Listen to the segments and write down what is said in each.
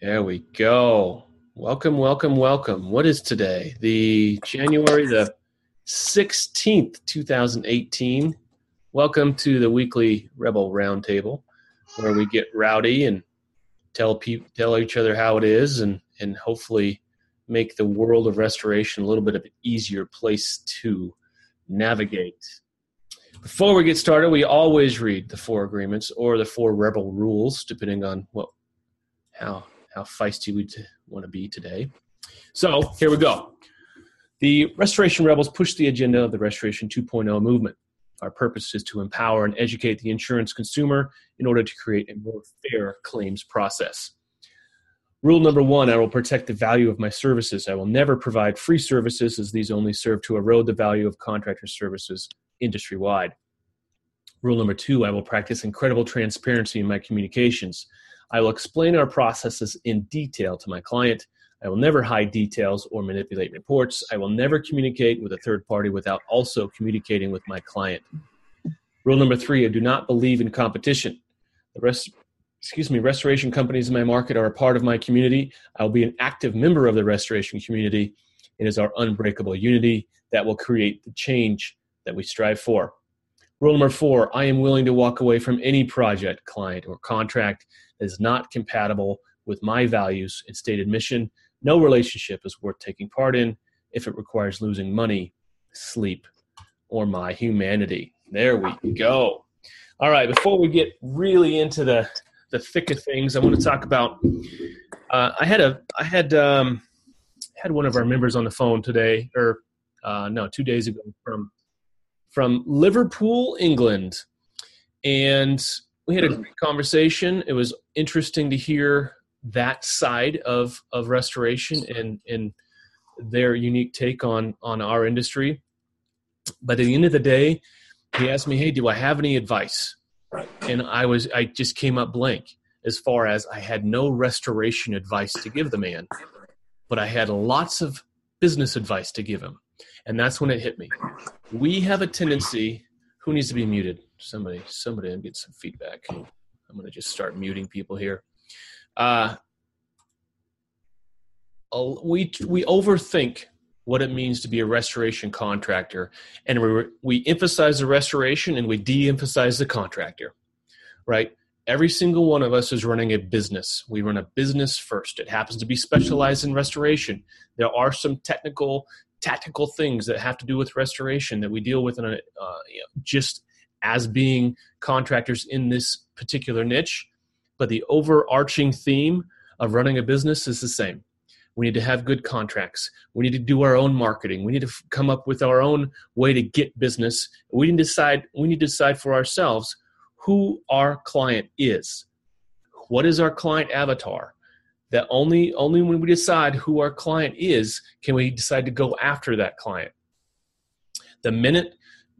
There we go. Welcome, welcome, welcome. What is today? The January the 16th, 2018. Welcome to the weekly Rebel Roundtable, where we get rowdy and tell people tell each other how it is and and hopefully make the world of restoration a little bit of an easier place to navigate. Before we get started, we always read the four agreements or the four rebel rules, depending on what how how feisty we want to be today. So here we go. The Restoration Rebels push the agenda of the Restoration 2.0 movement. Our purpose is to empower and educate the insurance consumer in order to create a more fair claims process. Rule number one I will protect the value of my services. I will never provide free services, as these only serve to erode the value of contractor services industry wide. Rule number two I will practice incredible transparency in my communications. I will explain our processes in detail to my client. I will never hide details or manipulate reports. I will never communicate with a third party without also communicating with my client. Rule number three I do not believe in competition. The rest, excuse me, restoration companies in my market are a part of my community. I will be an active member of the restoration community. It is our unbreakable unity that will create the change that we strive for. Rule number four I am willing to walk away from any project, client, or contract that is not compatible with my values and stated mission. No relationship is worth taking part in if it requires losing money, sleep, or my humanity. There we go. All right, before we get really into the the thick of things, I want to talk about. Uh, I had a I had um, had one of our members on the phone today, or uh, no, two days ago from from Liverpool, England, and we had a great conversation. It was interesting to hear that side of of restoration and and their unique take on on our industry. But at the end of the day, he asked me, "Hey, do I have any advice?" And I was I just came up blank as far as I had no restoration advice to give the man, but I had lots of business advice to give him. And that's when it hit me. We have a tendency who needs to be muted? Somebody, somebody, and get some feedback. I'm going to just start muting people here. Uh, we we overthink what it means to be a restoration contractor, and we we emphasize the restoration and we de-emphasize the contractor, right? Every single one of us is running a business. We run a business first. It happens to be specialized in restoration. There are some technical, tactical things that have to do with restoration that we deal with in a, uh, you know, just as being contractors in this particular niche. But the overarching theme of running a business is the same. We need to have good contracts. We need to do our own marketing. We need to f- come up with our own way to get business. We need to decide. We need to decide for ourselves who our client is. What is our client avatar? That only only when we decide who our client is can we decide to go after that client. The minute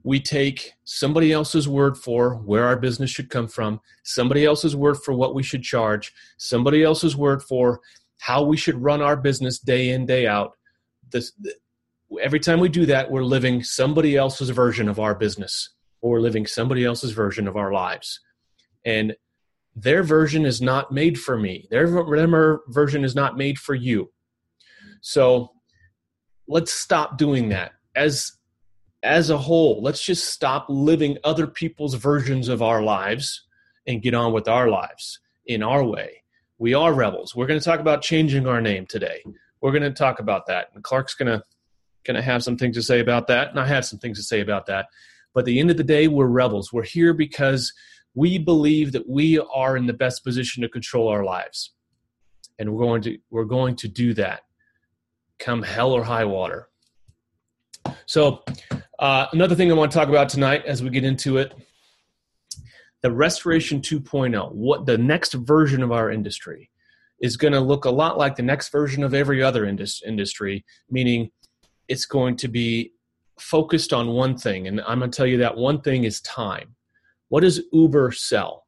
we take somebody else's word for where our business should come from, somebody else's word for what we should charge, somebody else's word for how we should run our business day in, day out. This, every time we do that, we're living somebody else's version of our business or living somebody else's version of our lives. And their version is not made for me. Their, their version is not made for you. So let's stop doing that. As as a whole, let's just stop living other people's versions of our lives and get on with our lives in our way. We are rebels. We're going to talk about changing our name today. We're going to talk about that. And Clark's going to going to have some things to say about that, and I have some things to say about that. But at the end of the day, we're rebels. We're here because we believe that we are in the best position to control our lives. And we're going to we're going to do that come hell or high water. So, uh, another thing I want to talk about tonight as we get into it the Restoration 2.0, what the next version of our industry is going to look a lot like the next version of every other indus- industry, meaning it's going to be focused on one thing. And I'm going to tell you that one thing is time. What does Uber sell?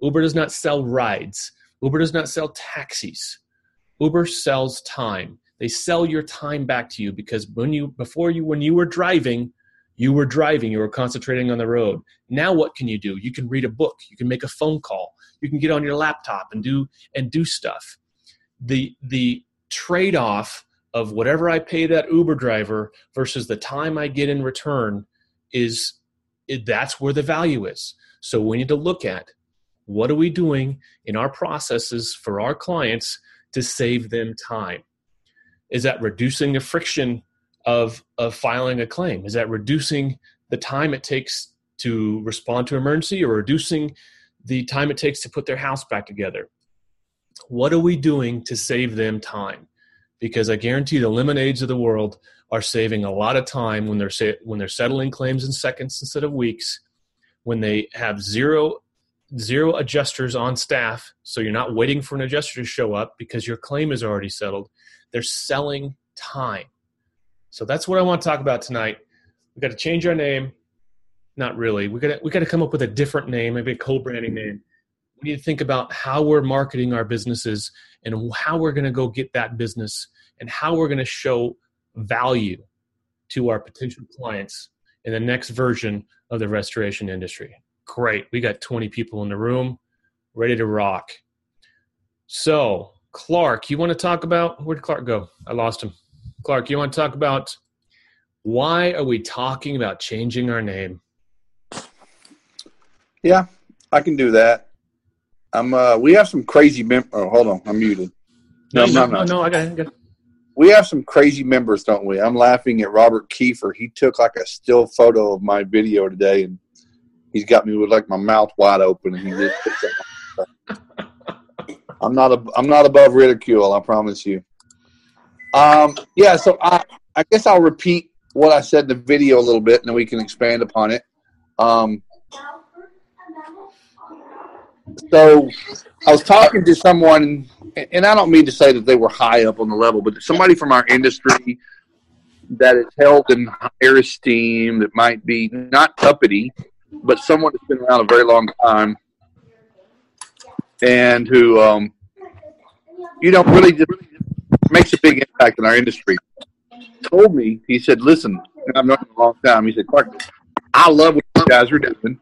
Uber does not sell rides, Uber does not sell taxis. Uber sells time. They sell your time back to you because when you before you when you were driving, you were driving, you were concentrating on the road. Now what can you do? You can read a book, you can make a phone call, you can get on your laptop and do and do stuff. the the trade off of whatever I pay that Uber driver versus the time I get in return is it, that's where the value is. So we need to look at what are we doing in our processes for our clients to save them time? Is that reducing the friction of of filing a claim? Is that reducing the time it takes to respond to emergency or reducing the time it takes to put their house back together? What are we doing to save them time? Because I guarantee the lemonades of the world are saving a lot of time when they're when they're settling claims in seconds instead of weeks, when they have zero zero adjusters on staff, so you're not waiting for an adjuster to show up because your claim is already settled. They're selling time. So that's what I want to talk about tonight. We got to change our name. Not really. We got to, we got to come up with a different name, maybe a co-branding name. We need to think about how we're marketing our businesses and how we're going to go get that business and how we're going to show value to our potential clients in the next version of the restoration industry. Great. We got 20 people in the room ready to rock. So, Clark, you want to talk about where did Clark go? I lost him. Clark, you want to talk about why are we talking about changing our name? Yeah, I can do that. I'm uh we have some crazy mem- oh hold on, I'm muted. No, no, no, no, I got it. We have some crazy members, don't we? I'm laughing at Robert Kiefer. He took like a still photo of my video today and he's got me with like my mouth wide open, and he just I'm not a, I'm not above ridicule. I promise you. Um, yeah. So I I guess I'll repeat what I said in the video a little bit, and then we can expand upon it. Um, so I was talking to someone, and I don't mean to say that they were high up on the level, but somebody from our industry that is held in higher esteem that might be not uppity, but someone that's been around a very long time and who, um, you know, really just makes a big impact in our industry. Told me, he said, "Listen, I've known you a long time." He said, "Clark, I love what you guys are doing.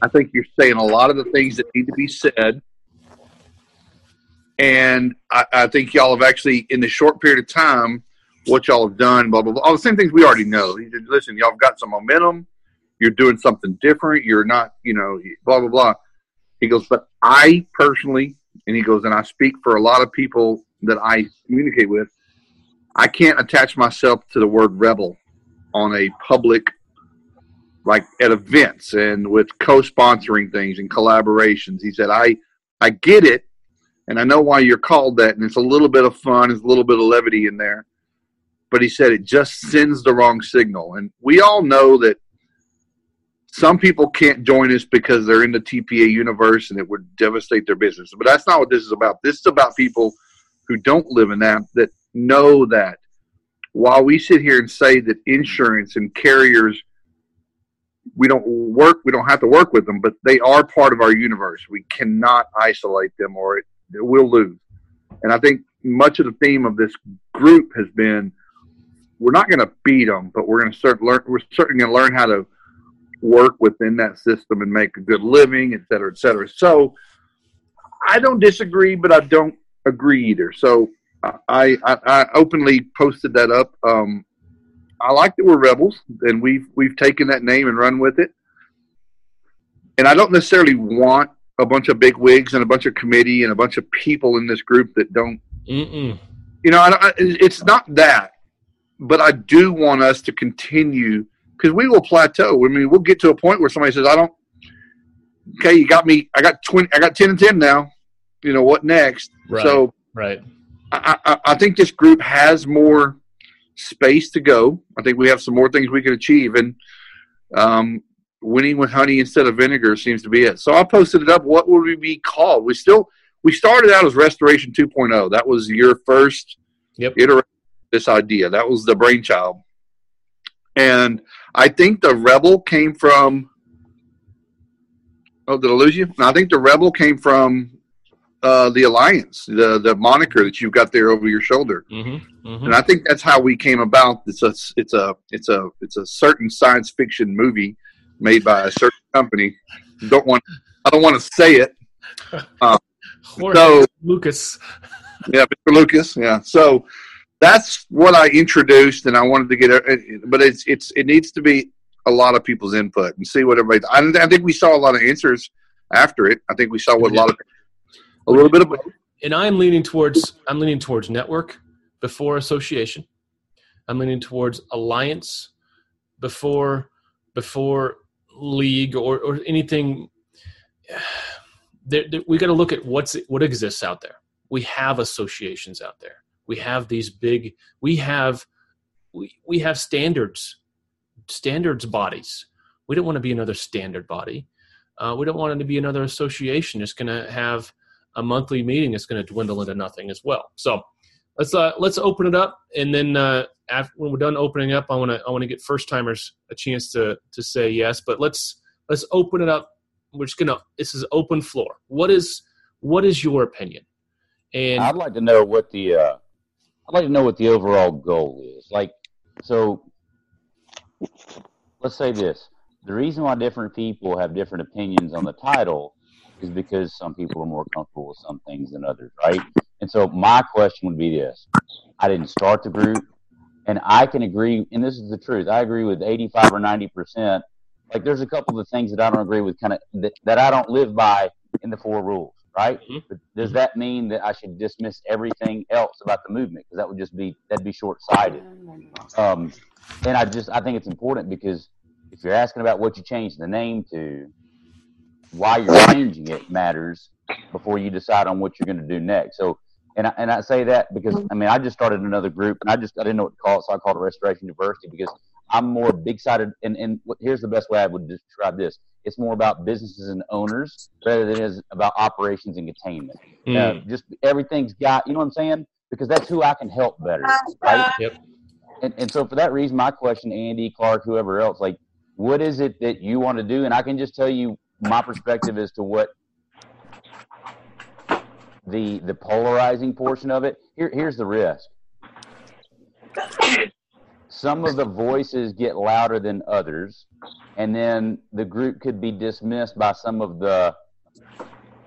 I think you're saying a lot of the things that need to be said." And I, I think y'all have actually, in the short period of time, what y'all have done, blah blah blah, all the same things we already know. He said, "Listen, y'all have got some momentum you're doing something different. You're not, you know, blah, blah, blah. He goes, but I personally, and he goes, and I speak for a lot of people that I communicate with, I can't attach myself to the word rebel on a public, like at events and with co-sponsoring things and collaborations. He said, I, I get it. And I know why you're called that. And it's a little bit of fun. It's a little bit of levity in there. But he said it just sends the wrong signal. And we all know that some people can't join us because they're in the TPA universe and it would devastate their business. But that's not what this is about. This is about people who don't live in that, that know that while we sit here and say that insurance and carriers, we don't work, we don't have to work with them, but they are part of our universe. We cannot isolate them or it, we'll lose. And I think much of the theme of this group has been we're not going to beat them, but we're going to start learn. We're certainly going to learn how to work within that system and make a good living, et cetera, et cetera. So I don't disagree, but I don't agree either. So I, I, I openly posted that up. Um, I like that we're rebels, and we've we've taken that name and run with it. And I don't necessarily want a bunch of big wigs and a bunch of committee and a bunch of people in this group that don't. Mm-mm. You know, I, I, it's not that, but I do want us to continue because we will plateau. I mean, we'll get to a point where somebody says, "I don't." Okay, you got me. I got twenty. I got ten and ten now. You know what next? Right, so right. I, I, I think this group has more space to go. I think we have some more things we can achieve, and um, winning with honey instead of vinegar seems to be it. So I posted it up. What would we be called? We still we started out as Restoration 2.0. That was your first yep. iteration. This idea that was the brainchild, and I think the rebel came from. Oh, did I lose you? No, I think the rebel came from uh, the alliance, the the moniker that you've got there over your shoulder, mm-hmm, mm-hmm. and I think that's how we came about. It's a it's a it's a it's a certain science fiction movie made by a certain company. Don't want I don't want to say it, uh, So- Lucas. yeah, Mr. Lucas. Yeah. So that's what I introduced, and I wanted to get. it- But it's it's it needs to be a lot of people's input and see what everybody. I, I think we saw a lot of answers after it. I think we saw what a lot of a little bit of and I'm leaning towards I'm leaning towards network before association. I'm leaning towards alliance before before league or or anything. There, there- we got to look at what's what exists out there. We have associations out there. We have these big. We have we we have standards standards bodies. We don't want to be another standard body. Uh, we don't want it to be another association. It's going to have a monthly meeting is going to dwindle into nothing as well. So let's uh, let's open it up, and then uh, after when we're done opening up, I want to I want to get first timers a chance to to say yes. But let's let's open it up. We're just gonna this is open floor. What is what is your opinion? And I'd like to know what the uh, I'd like to know what the overall goal is. Like, so let's say this: the reason why different people have different opinions on the title is because some people are more comfortable with some things than others, right? And so my question would be this: I didn't start the group, and I can agree, and this is the truth. I agree with eighty-five or ninety percent. Like, there's a couple of things that I don't agree with, kind of that, that I don't live by in the four rules, right? Mhm. But does that mean that I should dismiss everything else about the movement? Because that would just be that'd be short-sighted. Um, and I just I think it's important because if you're asking about what you changed the name to, why you're changing it matters before you decide on what you're going to do next. So, and I, and I say that because I mean I just started another group and I just I didn't know what to call it, so I called it Restoration Diversity because I'm more big sided. And and here's the best way I would describe this: it's more about businesses and owners rather than it is about operations and containment. Mm, Uh, just everything's got you know what I'm saying because that's who I can help better, right? Yep. And and so for that reason, my question, Andy, Clark, whoever else, like, what is it that you want to do? And I can just tell you my perspective as to what the the polarizing portion of it. Here here's the risk. Some of the voices get louder than others, and then the group could be dismissed by some of the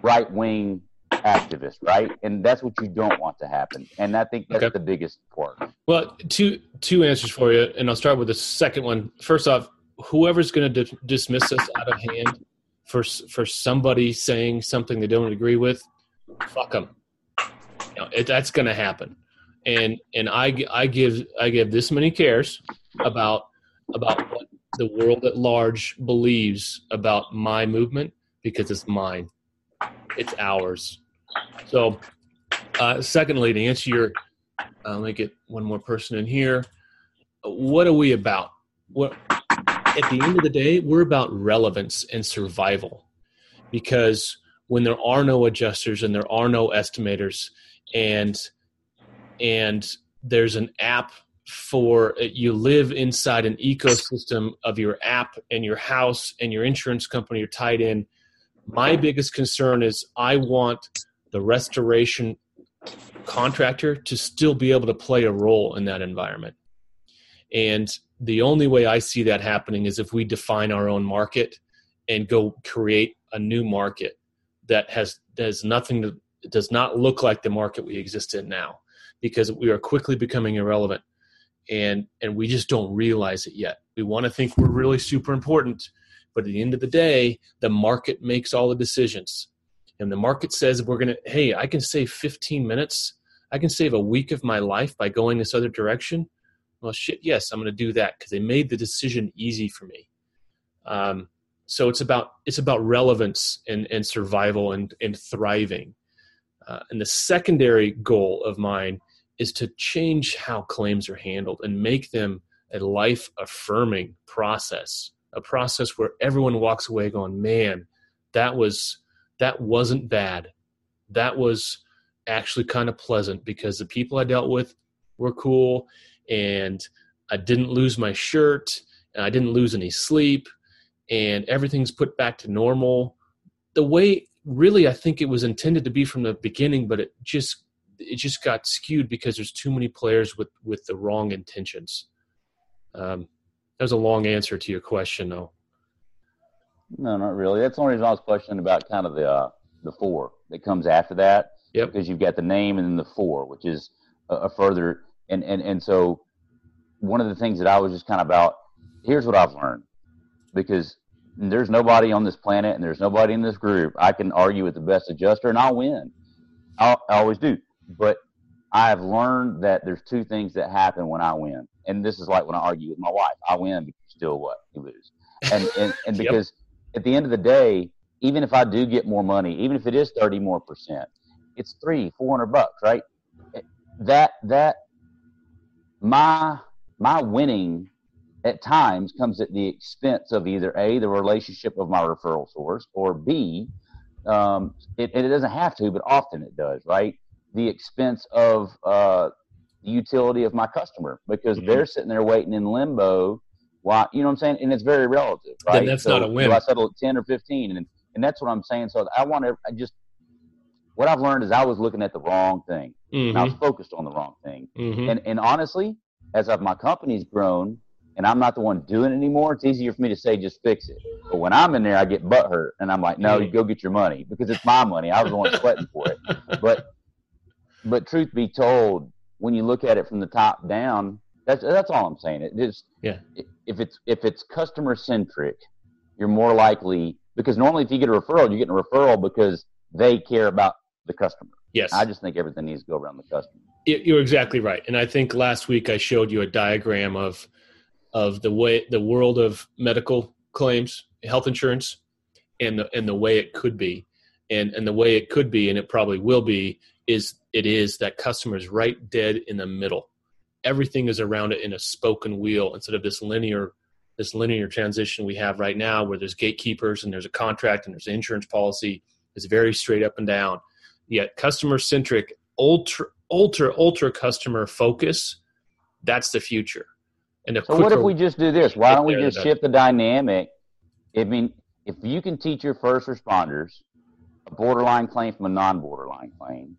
right wing activists, right? And that's what you don't want to happen. And I think that's Okay. the biggest part. Well, two two answers for you, and I'll start with the second one. First off, whoever's going to di- dismiss us out of hand for for somebody saying something they don't agree with, fuck them. You know, it, that's going to happen, and and I I give I give this many cares about about what the world at large believes about my movement because it's mine, it's ours. So, uh, secondly, to answer your uh, let me get one more person in here. What are we about? What at the end of the day, we're about relevance and survival. Because when there are no adjusters and there are no estimators, and and there's an app for you live inside an ecosystem of your app and your house and your insurance company are tied in. My biggest concern is I want the restoration contractor to still be able to play a role in that environment. And the only way I see that happening is if we define our own market and go create a new market that has has nothing to does not look like the market we exist in now because we are quickly becoming irrelevant and and we just don't realize it yet. We want to think we're really super important, but at the end of the day, the market makes all the decisions. And the market says we're going to hey i can save 15 minutes. I can save a week of my life by going this other direction well shit yes i'm going to do that because they made the decision easy for me um, so it's about it's about relevance and, and survival and, and thriving uh, and the secondary goal of mine is to change how claims are handled and make them a life affirming process a process where everyone walks away going man that was that wasn't bad. That was actually kind of pleasant because the people I dealt with were cool and I didn't lose my shirt and I didn't lose any sleep and everything's put back to normal. The way really I think it was intended to be from the beginning, but it just it just got skewed because there's too many players with with the wrong intentions. Um, that was a long answer to your question, though. No, not really. That's the only reason I was questioning about kind of the uh, the four that comes after that. Yep. Because you've got the name and then the four, which is a, a further and and and so one of the things that I was just kind of about. Here's what I've learned because there's nobody on this planet and there's nobody in this group. I can argue with the best adjuster and I'll win. I'll, I always do. But I've learned that there's two things that happen when I win. And this is like when I argue with my wife. I win, but you still what? You lose. And, and, and Yep. because at the end of the day, even if I do get more money, even if it is 30 more percent, it's three, 400 bucks, right? That, that, my, my winning at times comes at the expense of either a the relationship of my referral source or b um, it, and it doesn't have to but often it does right? The expense of uh, the utility of my customer because Mhm. they're sitting there waiting in limbo why you know what i'm saying? And it's very relative right? Then that's not a win. i settle at 10 or 15 and, and that's what i'm saying. So i want to i just what i've learned is i was looking at the wrong thing and i was Mm-hmm. focused on the wrong thing Mm-hmm. and and honestly, as I've, my company's grown and I'm not the one doing it anymore, it's easier for me to say just fix it. But when I'm in there, I get butt hurt, and I'm like, no, Mhm. you go get your money because it's my money. I was the one sweating for it. But but truth be told, when you look at it from the top down, that's that's all I'm saying. It is Yeah. If it's if it's customer centric, you're more likely because normally if you get a referral, you're getting a referral because they care about the customer. Yes. I just think everything needs to go around the customer. You're exactly right, and I think last week I showed you a diagram of of the way the world of medical claims, health insurance, and the and the way it could be, and and the way it could be, and it probably will be, is it is that customers right dead in the middle. Everything is around it in a spoken wheel instead of this linear this linear transition we have right now, where there's gatekeepers and there's a contract and there's an insurance policy. It's very straight up and down. Yet customer centric, ultra ultra ultra customer focus that's the future and the So what if we just do this? Why don't we just shift the dynamic? I mean, if you can teach your first responders a borderline claim from a non-borderline claim,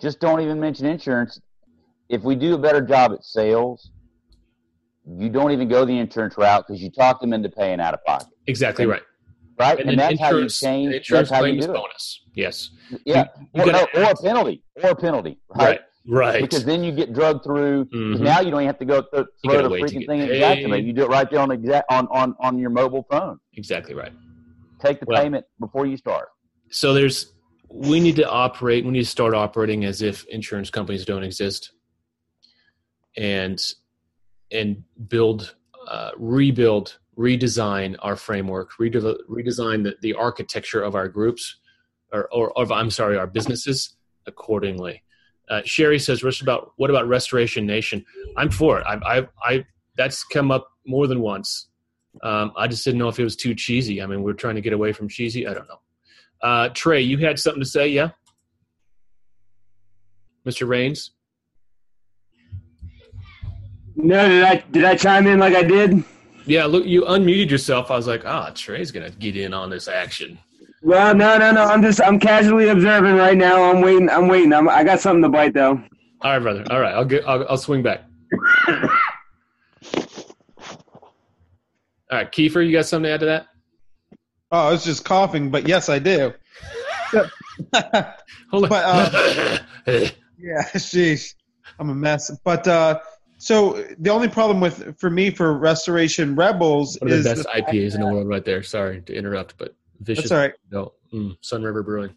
just don't even mention insurance. If we do a better job at sales, you don't even go the insurance route because you talk them into paying out of pocket, exactly and- right right? and, And, that's how you change. insurance That's how you do it. bonus yes Yeah, you or, no, or a penalty, or a penalty, right? right right Because then you get drugged through. Mhm. Now you don't even have to go th- throw the freaking thing. Jacksonville. You do it right there on exact on, on on your mobile phone. exactly right Take the Well- payment before you start. so there's we need to operate we need to start operating as if insurance companies don't exist and and build uh, rebuild redesign our framework rede- redesign the, the architecture of our groups or, or of i'm sorry our businesses accordingly uh, sherry says "What about what about restoration nation i'm for it i i, I that's come up more than once um, i just didn't know if it was too cheesy i mean we're trying to get away from cheesy i don't know uh, Trey, you had something to say, yeah? Mr. Rains? No, did I did I chime in like I did? Yeah, look, you unmuted yourself. I was like, ah, Trey's going to get in on this action. Well, no, no, no. I'm just I'm casually observing right now. I'm waiting. I'm waiting. I'm, I got something to bite though. All right, brother. All right, I'll get. I'll, I'll swing back. All right, Kiefer, you got something to add to that? Oh, I was just coughing, but yes, I do. Hold on. But, uh, yeah, sheesh, I'm a mess. But uh, so the only problem with for me for Restoration Rebels One of is the best the IPAs in the world, right there. Sorry to interrupt, but vicious. That's all right. No, mm, Sun River Brewing.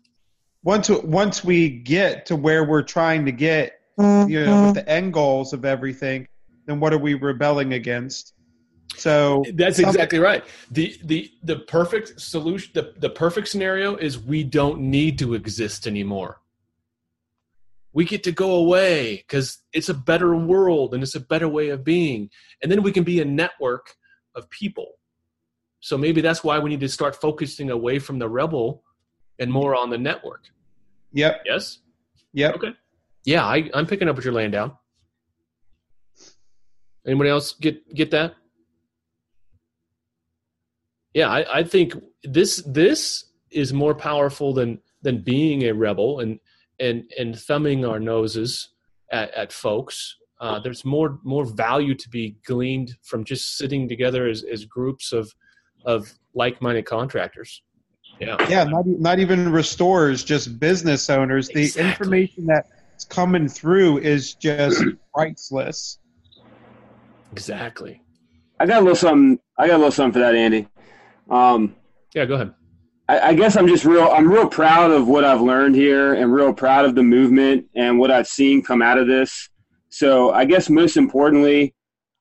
Once once we get to where we're trying to get, you know, with the end goals of everything, then what are we rebelling against? So That's exactly right. The the the perfect solution the, the perfect scenario is we don't need to exist anymore. We get to go away because it's a better world and it's a better way of being. And then we can be a network of people. So maybe that's why we need to start focusing away from the rebel and more on the network. yep, Yes? yep. Okay. Yeah, I, I'm picking up what you're laying down. Anybody else get get that? Yeah, I, I think this this is more powerful than than being a rebel and and and thumbing our noses at, at folks. Uh, there's more more value to be gleaned from just sitting together as, as groups of of like-minded contractors. Yeah. Yeah, not, not even restorers, just business owners. The information that's coming through is just priceless. Exactly. I got a little something. I got a little something for that, Andy. Um, Yeah, go ahead. I, I guess I'm just real. I'm real proud of what I've learned here, and real proud of the movement and what I've seen come out of this. So I guess most importantly,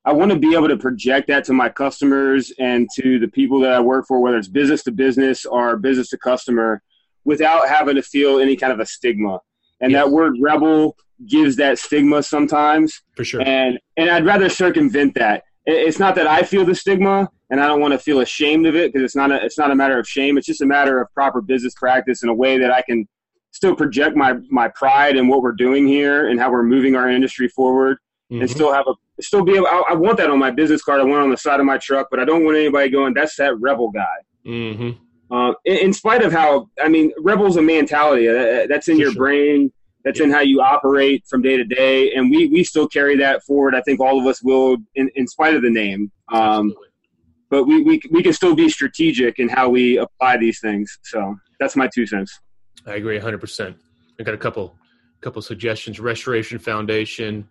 I want to be able to project that to my customers and to the people that I work for, whether it's business to business or business to customer, without having to feel any kind of a stigma. And Yes. that word rebel gives that stigma sometimes For sure. and and I'd rather circumvent that. It- It's not that I feel the stigma, and I don't want to feel ashamed of it because it's not a it's not a matter of shame. It's just a matter of proper business practice in a way that I can still project my my pride in what we're doing here and how we're moving our industry forward, and Mhm. still have a still be able. I, I want that on my business card. I want it on the side of my truck, but I don't want anybody going, "That's that rebel guy." Mhm. Uh, in, in spite of how, I mean, rebel's a mentality. Uh, that's in For your sure. brain. That's in how you operate from day to day, and we we still carry that forward. I think all of us will, in, in spite of the name. Um, but we, we we can still be strategic in how we apply these things. So that's my two cents. I agree 100%. I got a couple couple suggestions. Restoration Foundation.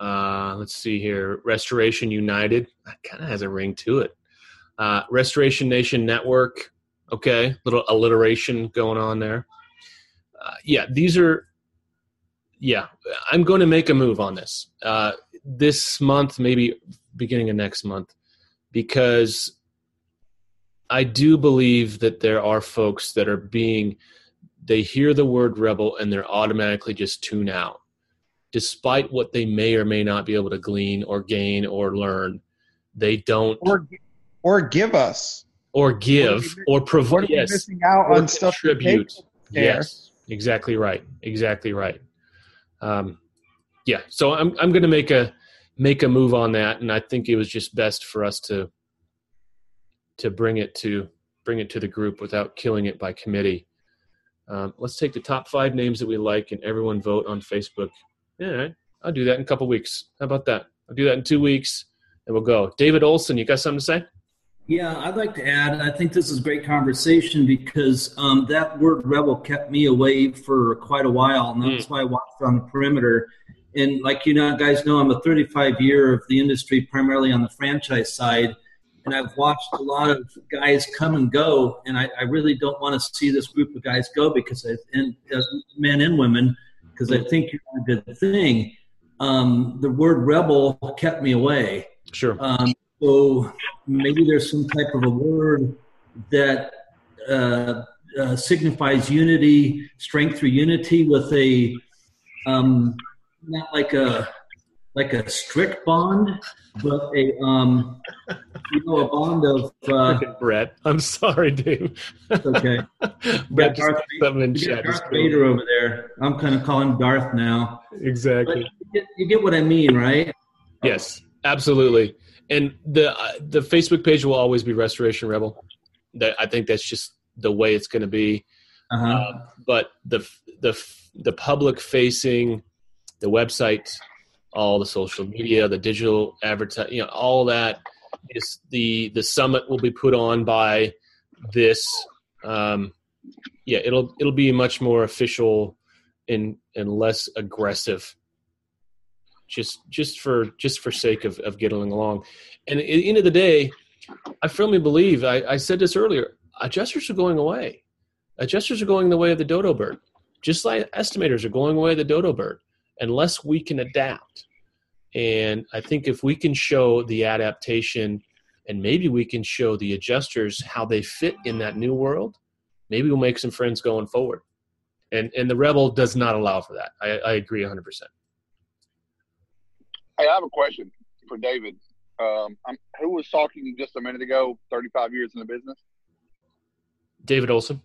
Uh, let's see here. Restoration United. That kind of has a ring to it. Uh, Restoration Nation Network. Okay, little alliteration going on there. Uh, yeah, these are. Yeah, I'm going to make a move on this uh, this month, maybe beginning of next month, because I do believe that there are folks that are being they hear the word rebel and they're automatically just tune out despite what they may or may not be able to glean or gain or learn they don't Or or give us. or give or are provide yes missing out or on stuff? contribute yes exactly right exactly right um, yeah so i'm, I'm going to make a make a move on that and i think it was just best for us to to bring it to bring it to the group without killing it by committee. Um, let's take the top five names that we like and everyone vote on facebook. Yeah i'll do that in a couple weeks. How about that? I'll do that in two weeks and we'll go. David olson you got something to say Yeah, I'd like to add, I think this is great conversation because um, that word rebel kept me away for quite a while, and that's why I watched on the perimeter. And like you know, guys know, I'm a 35 year of the industry, primarily on the franchise side, and I've watched a lot of guys come and go, and I, I really don't want to see this group of guys go because I, and uh, men and women, because I think you're a good thing. Um, the word rebel kept me away. sure Um, so maybe there's some type of a word that uh, uh, signifies unity, strength through unity, with a um, not like a like a strict bond, but a um, you know a bond of uh, brett i'm sorry dude okay. brett Darth something in chat Darth. Vader over there. I'm kind of calling Darth now. Exactly you get, you get what I mean, right? Yes, absolutely. And the uh, the Facebook page will always be Restoration Rebel. That I think that's just the way it's going to be. Uh-huh. Uh, but the the the public facing, the website, all the social media, the digital advertise, you know, all that is the the summit will be put on by this. Um, yeah, it'll it'll be much more official and and less aggressive just just for just for sake of, of getting along. And at the end of the day, I firmly believe I, I said this earlier. Adjusters are going away. Adjusters are going the way of the dodo bird, just like estimators are going away the dodo bird, unless we can adapt. And I think if we can show the adaptation, and maybe we can show the adjusters how they fit in that new world, maybe we'll make some friends going forward. And and the rebel does not allow for that. I, I agree 100. percent Hey, I have a question for David. Um, I'm, who was talking just a minute ago? Thirty-five years in the business. David Olson.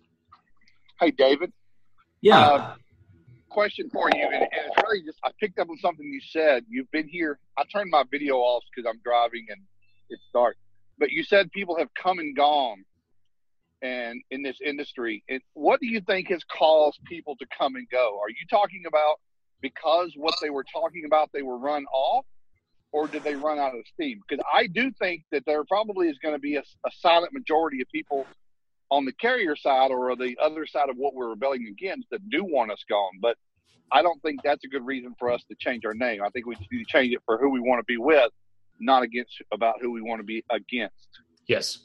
Hey, David. Yeah. Uh, question for you, and, and it's really just I picked up on something you said. You've been here. I turned my video off because I'm driving and it's dark. But you said people have come and gone, and in this industry, and what do you think has caused people to come and go? Are you talking about because what they were talking about they were run off, or did they run out of steam? Because I do think that there probably is going to be a, a silent majority of people on the carrier side or the other side of what we're rebelling against that do want us gone. But I don't think that's a good reason for us to change our name. I think we just need to change it for who we want to be with, not against about who we want to be against. Yes.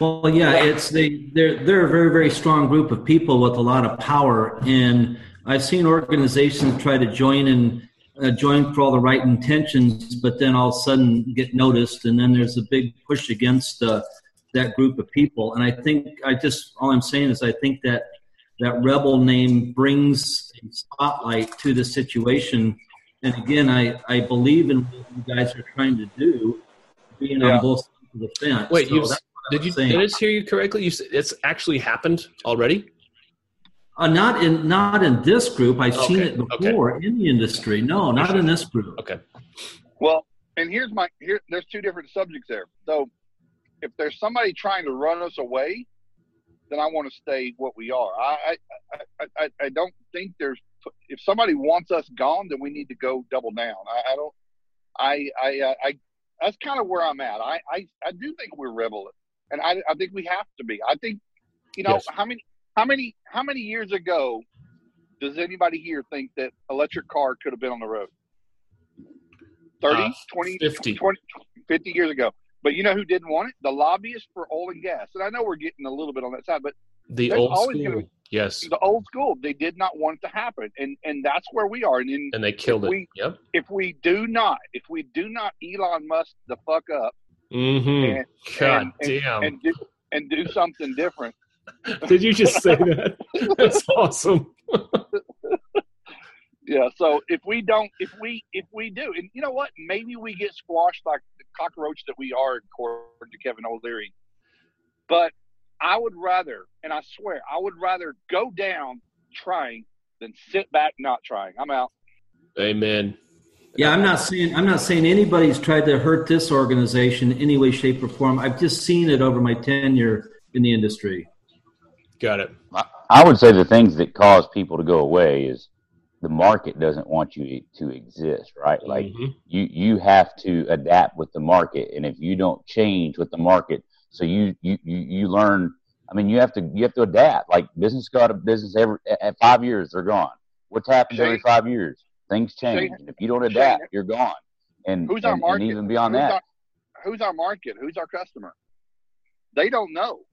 Well, yeah, it's they they're they're a very very strong group of people with a lot of power, and I've seen organizations try to join and uh, join for all the right intentions, but then all of a sudden get noticed, and then there's a big push against uh, that group of people. And I think I just all I'm saying is I think that that rebel name brings a spotlight to the situation. And again, I, I believe in what you guys are trying to do, being Yeah. on both sides of the fence. Wait, So you did you saying. did I hear you correctly? You said it's actually happened already. Uh, not in not in this group. I've seen Okay, it okay. before in the industry. No, not in this group. Okay. Well, and here's my here. There's two different subjects there. So, if there's somebody trying to run us away, then I want to stay what we are. I I, I, I, I don't think there's. If somebody wants us gone, then we need to go double down. I, I don't. I I uh, I. That's kind of where I'm at. I I, I do think we're rebel, and I I think we have to be. I think, you know, Yes. how many how many how many years ago does anybody here think that electric car could have been on the road? 30, Uh, 20, 50. 20, 50 years ago. But you know who didn't want it? The lobbyists for oil and gas. And I know we're getting a little bit on that side, but The old school. be- yes. the old school, they did not want it to happen. And and that's where we are. And in, And they killed it. we- yep. if we do not, if we do not Elon Musk the fuck up Mm-hmm. and, God and, and, damn. and do and do something different, Did you just say that? That's awesome. Yeah. So if we don't, if we if we do, and you know what, maybe we get squashed like the cockroach that we are, according to Kevin O'Leary. But I would rather, and I swear, I would rather go down trying than sit back not trying. I'm out. Amen. Yeah, I'm not saying I'm not saying anybody's tried to hurt this organization in any way, shape, or form. I've just seen it over my tenure in the industry. Got it. I- I would say the things that cause people to go away is the market doesn't want you to exist, right? Like Mhm. you you have to adapt with the market, and if you don't change with the market, so you you you, you learn. I mean, you have to you have to adapt. Like business go out of business every at- at five years, they're gone. What's happened every five years? Things change, Shane- and if you don't adapt, Shane- you're gone. And Who's our and, market? and even beyond who's that, our, who's our market? Who's our customer? They don't know.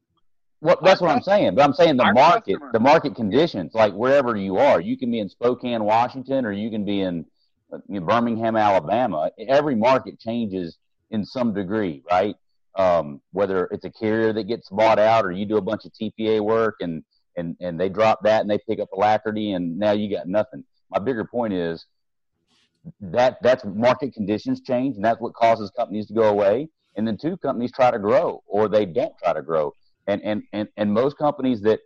Well, that's what I'm saying. But I'm saying the market, customer- the market conditions, like wherever you are, you can be in Spokane, Washington, or you can be in uh, you know, Birmingham, Alabama. Every market changes in some degree, right? Um, whether it's a carrier that gets bought out, or you do a bunch of TPA work, and and and they drop that and they pick up alacrity, and now you got nothing. My bigger point is that that's market conditions change, and that's what causes companies to go away. And then two companies try to grow, or they don't try to grow and and and, and most companies that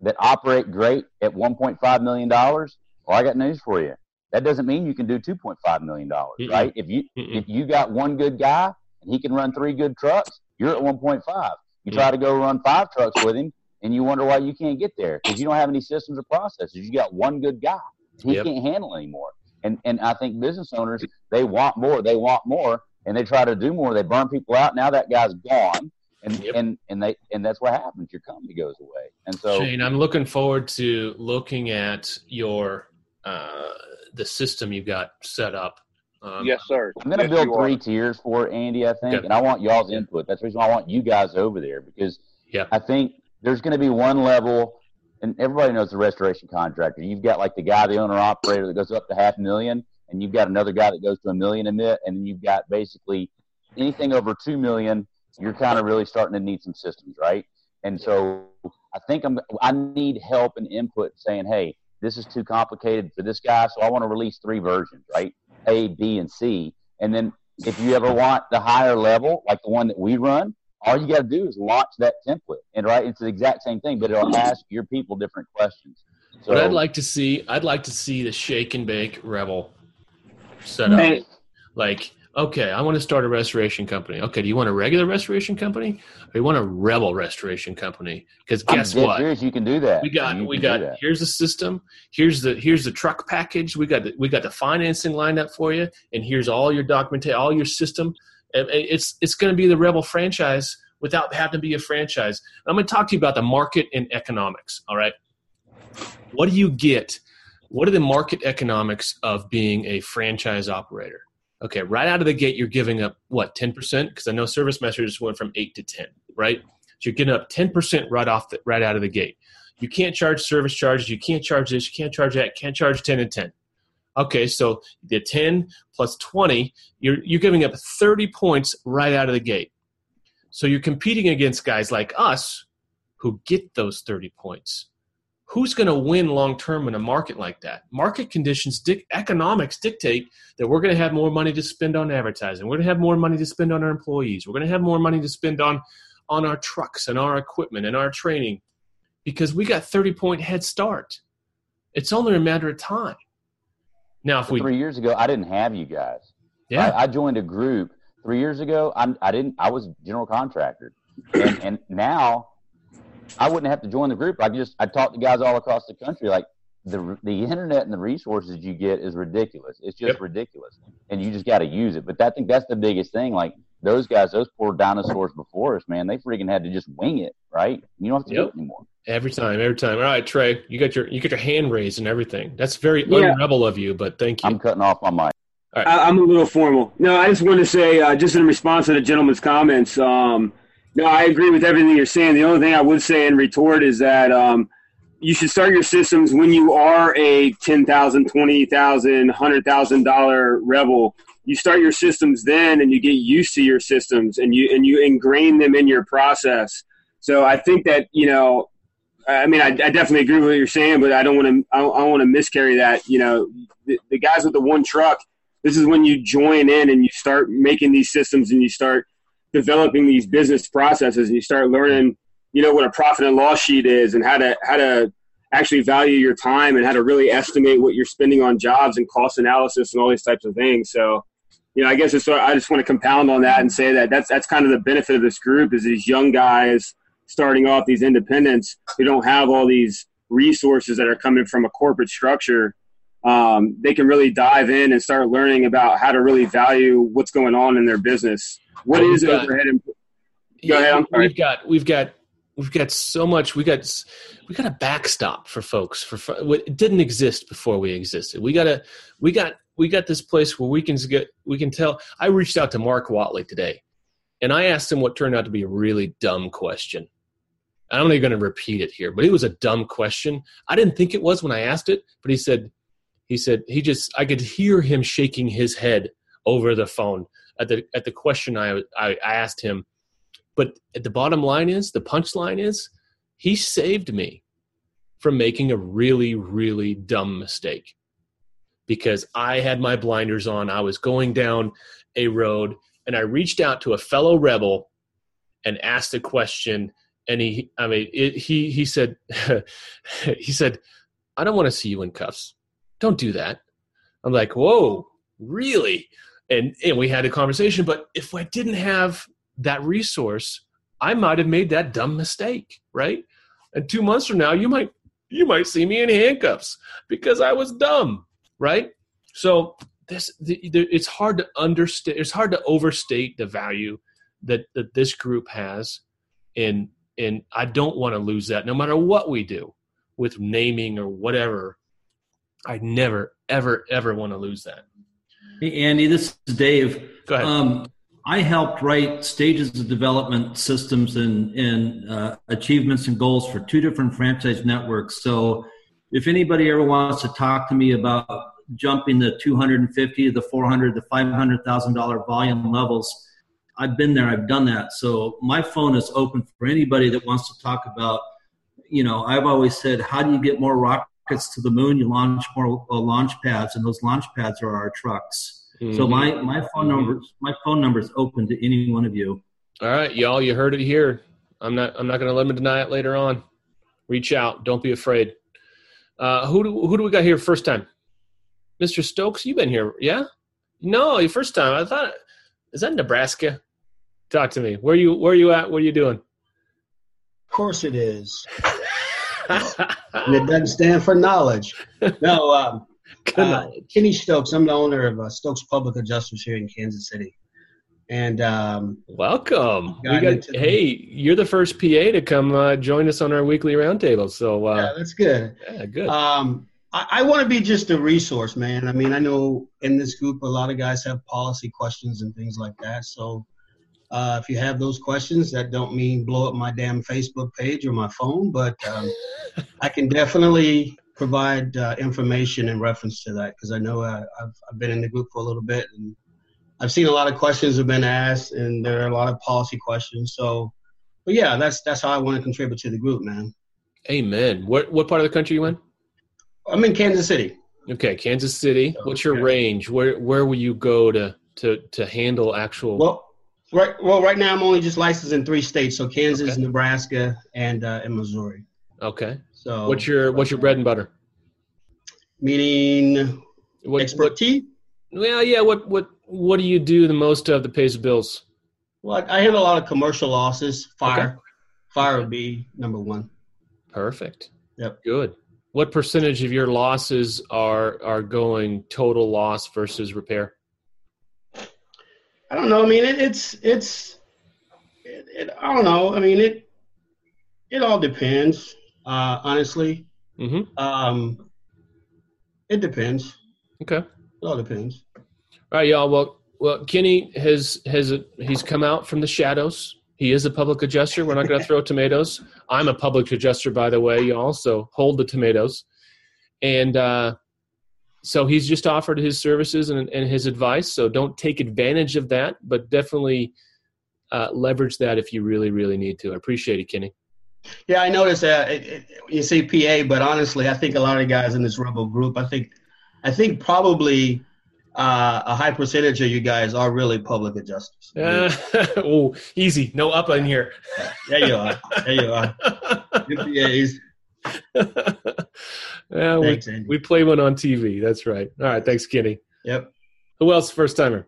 that operate great at 1.5 million dollars well i got news for you. That doesn't mean you can do 2.5 million dollars right? If you if you got one good guy and he can run three good trucks you're at 1.5 you try to go run five trucks with him and you wonder why you can't get there because you don't have any systems or processes. You got one good guy. He Yep. can't handle anymore. And and i think business owners they want more they want more and they try to do more. They burn people out. Now that guy's gone and Yep. and and they and that's what happens. Your company goes away, and so Shane, I'm looking forward to looking at your uh, the system you've got set up. Um, yes, sir. I'm going to Yes, build you are. three tiers for it, Andy. I think, Okay. and I want y'all's input. That's the reason why I want you guys over there because Yeah. I think there's going to be one level, and everybody knows the restoration contractor. You've got like the guy, the owner operator that goes up to half a million, and you've got another guy that goes to a million a minute, and then you've got basically anything over two million. You're kind of really starting to need some systems, right? And so I think I'm. I need help and input, saying, "Hey, this is too complicated for this guy, so I want to release three versions, right? A, B, and C. And then if you ever want the higher level, like the one that we run, all you got to do is launch that template, and right, it's the exact same thing, but it'll ask your people different questions. So What I'd like to see, I'd like to see the shake and bake rebel set up. Hey, Like, okay, I want to start a restoration company. Okay, do you want a regular restoration company, or you want a rebel restoration company? Because guess what? serious, you can do that. we got we got here's the system here's the here's the truck package we got the, we got the financing lined up for you and here's all your documentation all your system it's it's going to be the rebel franchise without having to be a franchise. I'm going to talk to you about the market and economics. All right. What do you get? What are the market economics of being a franchise operator? Okay, right out of the gate, you're giving up what, 10%? Because I know service messages went from 8 to 10, right? So you're getting up 10% right off the, right out of the gate. You can't charge service charges, you can't charge this, you can't charge that, can't charge 10 and 10. Okay, so the 10 plus 20, you're, you're giving up 30 points right out of the gate. So you're competing against guys like us who get those 30 points. Who's going to win long term in a market like that? Market conditions, dic- economics dictate that we're going to have more money to spend on advertising. We're going to have more money to spend on our employees. We're going to have more money to spend on on our trucks and our equipment and our training because we got 30 point head start. It's only a matter of time. Now, if we three years ago, I didn't have you guys. yeah, I, I joined a group three years ago. I, I didn't. I was general contractor, and, and now I wouldn't have to join the group. I just I talk to guys all across the country. Like the the internet and the resources you get is ridiculous. It's just Yep. ridiculous, and you just got to use it. But I think that's the biggest thing. Like those guys, those poor dinosaurs before us, man, they freaking had to just wing it, right? You don't have to do it anymore. every time, every time. All right, Trey, you got your you got your hand raised and everything. That's very Yeah. unrebel of you, but thank you. I'm cutting off my mic. I, I'm a little formal. No, I just want to say, uh, just in response to the gentleman's comments, um, no, I agree with everything you're saying. The only thing I would say in retort is that um, you should start your systems when you are a $10,000, $20,000, $100,000 rebel. You start your systems then and you get used to your systems and you, and you ingrain them in your process. So I think that, you know, I mean, I, I definitely agree with what you're saying, but I don't want to, I don't want to miscarry that. You know, the, the guys with the one truck, this is when you join in and you start making these systems and you start developing these business processes and you start learning you know what a profit and loss sheet is and how to how to actually value your time and how to really estimate what you're spending on jobs and cost analysis and all these types of things so you know i guess it's, i just want to compound on that and say that that's that's kind of the benefit of this group is these young guys starting off these independents who don't have all these resources that are coming from a corporate structure um, they can really dive in and start learning about how to really value what's going on in their business. What Well, is we've got- overhead? And, Go ahead, I'm sorry. We've got we've got we've got so much. We got we got a backstop for folks for fo- what it didn't exist before we existed. We got a we got we got this place where we can get we can tell. I reached out to Mark Watley today, and I asked him what turned out to be a really dumb question. I'm not going to repeat it here, but it was a dumb question. I didn't think it was when I asked it, but he said he said he just I could hear him shaking his head over the phone at the at the question I I, asked him. But the bottom line is, the punchline is, he saved me from making a really, really dumb mistake because I had my blinders on. I was going down a road and I reached out to a fellow rebel and asked a question. And he, I mean, it, he, he said, he said, I don't want to see you in cuffs. Don't do that. I'm like, whoa, really? And, we had a conversation. But if I didn't have that resource, I might have made that dumb mistake, right? And two months from now, you might you might see me in handcuffs because I was dumb, right? So this the, the, it's hard to understand. It's hard to overstate the value that that this group has, and and I don't want to lose that. No matter what we do with naming or whatever, I never ever ever want to lose that. Hey, Andy, this is Dave. Go ahead. Um, I helped write stages of development systems and, and uh, achievements and goals for two different franchise networks. So, if anybody ever wants to talk to me about jumping the 250 to the 400 to 500 thousand dollar volume levels, I've been there. I've done that. So my phone is open for anybody that wants to talk about. You know, I've always said, how do you get more rockets to the moon? You launch more uh, launch pads, and those launch pads are our trucks. So Mhm. my, my phone number my phone number is open to any one of you. All right, y'all, you heard it here. I'm not I'm not going to let him deny it later on. Reach out. Don't be afraid. Uh, who do who do we got here first time? Mr. Stokes, you've been here, yeah? No, your first time. I thought is that Nebraska? Talk to me. Where you where you at? What are you doing? Of course it is. And it doesn't stand for knowledge. No, um, uh. Kenny Stokes. I'm the owner of uh, Stokes Public Adjusters here in Kansas City. and um, welcome. We Got into the- hey, you're the first PA to come uh, join us on our weekly roundtable. So, yeah, uh, that's good. yeah, good. Um, I, I want to be just a resource, man. I mean, I know in this group a lot of guys have policy questions and things like that. So uh, if you have those questions, that don't mean blow up my damn Facebook page or my phone, but um, I can definitely provide uh, information in reference to that because I know uh, I've, I've been in the group for a little bit and I've seen a lot of questions have been asked and there are a lot of policy questions. So, but yeah, that's that's how I want to contribute to the group, man. Amen. What what part of the country you in? I'm in Kansas City. Okay, Kansas City. What's your range? Where where will you go to to to handle actual? Well, right. Well, right now I'm only just licensed in three states, so Kansas, Okay. Nebraska, and uh, and Missouri. okay. So What's your what's your bread and butter? meaning What, what expertise? well, yeah. What what what do you do the most of that pays the bills? Well, I handle a lot of commercial losses. Fire, Okay. fire would be number one. Perfect. Yep. Good. What percentage of your losses are are going total loss versus repair? I don't know. I mean, it, it's it's. It, it, I don't know. I mean, it it all depends. Uh, honestly, Mm-hmm. um, it depends. Okay. It all depends. All right, y'all. Well, well, Kenny has has a, he's come out from the shadows. He is a public adjuster. We're not going to throw tomatoes. I'm a public adjuster, by the way, y'all. So hold the tomatoes. And uh, so he's just offered his services and, and his advice. So don't take advantage of that, but definitely uh, leverage that if you really, really need to. I appreciate it, Kenny. Yeah, I noticed that it, it, you say PA, but honestly, I think a lot of guys in this rebel group, I think, I think probably uh, a high percentage of you guys are really public adjusters. Uh, oh, easy. No up in here. There you are. There you are. PAs. yeah, we, Thanks, Andy. we play one on TV. That's right. All right. Thanks, Kenny. Yep. Who else? First timer.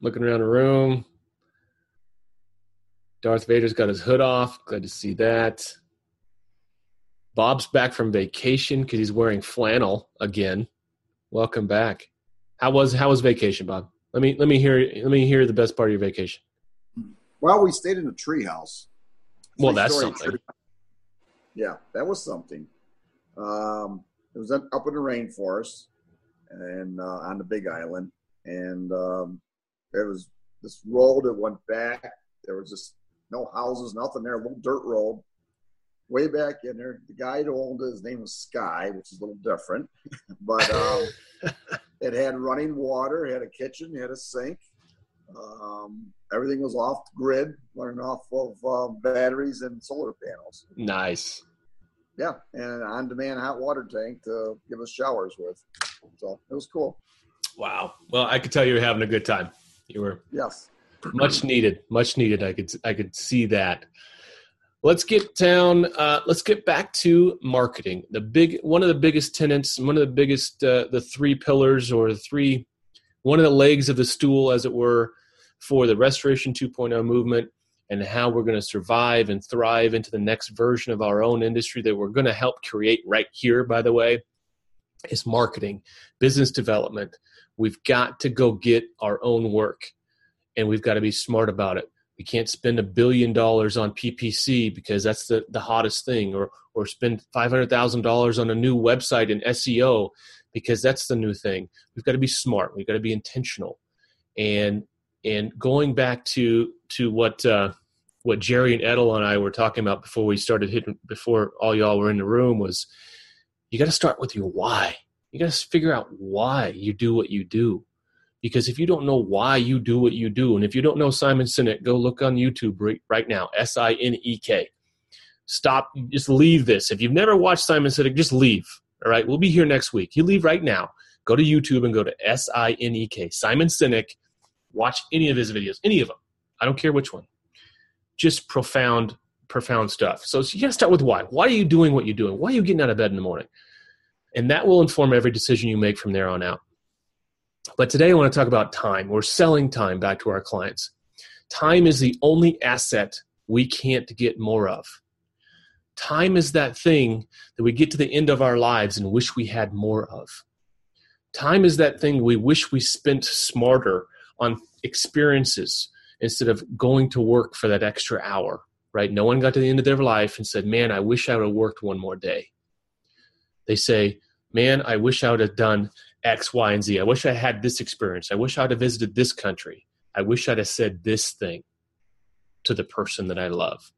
Looking around the room. Darth Vader's got his hood off. Glad to see that. Bob's back from vacation because he's wearing flannel again. Welcome back. How was how was vacation, Bob? Let me let me hear let me hear the best part of your vacation. Well, we stayed in a treehouse. Well, that's something. tree- Yeah, that was something. Um, it was up up in the rainforest and uh, on the Big Island, and um, there was this road that went back. There was just no houses, nothing there. A little dirt road, way back in there. The guy who owned it, his name was Sky, which is a little different, but um, it had running water, it had a kitchen, it had a sink. Um, everything was off grid, running off of uh, batteries and solar panels. Nice. Yeah, and an on-demand hot water tank to give us showers with. So it was cool. Wow. Well, I could tell you were having a good time. You were Yes. much needed much needed i could i could see that let's get down uh, let's get back to marketing the big one of the biggest tenants one of the biggest uh, the three pillars or the three one of the legs of the stool as it were for the restoration 2.0 movement and how we're going to survive and thrive into the next version of our own industry that we're going to help create right here by the way is marketing business development we've got to go get our own work and we've got to be smart about it. We can't spend a billion dollars on PPC because that's the, the hottest thing, or or spend five hundred thousand dollars on a new website and SEO because that's the new thing. We've got to be smart. We've got to be intentional, and and going back to to what uh, what Jerry and Edel and I were talking about before we started hitting before all y'all were in the room was you got to start with your why. You got to figure out why you do what you do because if you don't know why you do what you do, and if you don't know Simon Sinek, go look on YouTube right, right now. S I N E K. Stop. Just leave this. If you've never watched Simon Sinek, just leave. All right. We'll be here next week. You leave right now. Go to YouTube and go to S I N E K. Simon Sinek. Watch any of his videos, any of them. I don't care which one. Just profound, profound stuff. So you got to start with why. Why are you doing what you're doing? Why are you getting out of bed in the morning? And that will inform every decision you make from there on out. But today I want to talk about time. We're selling time back to our clients. Time is the only asset we can't get more of. Time is that thing that we get to the end of our lives and wish we had more of. Time is that thing we wish we spent smarter on experiences instead of going to work for that extra hour, right? No one got to the end of their life and said, Man, I wish I would have worked one more day. They say, Man, I wish I would have done X, Y, and Z. I wish I had this experience. I wish I would have visited this country. I wish I'd have said this thing to the person that I love.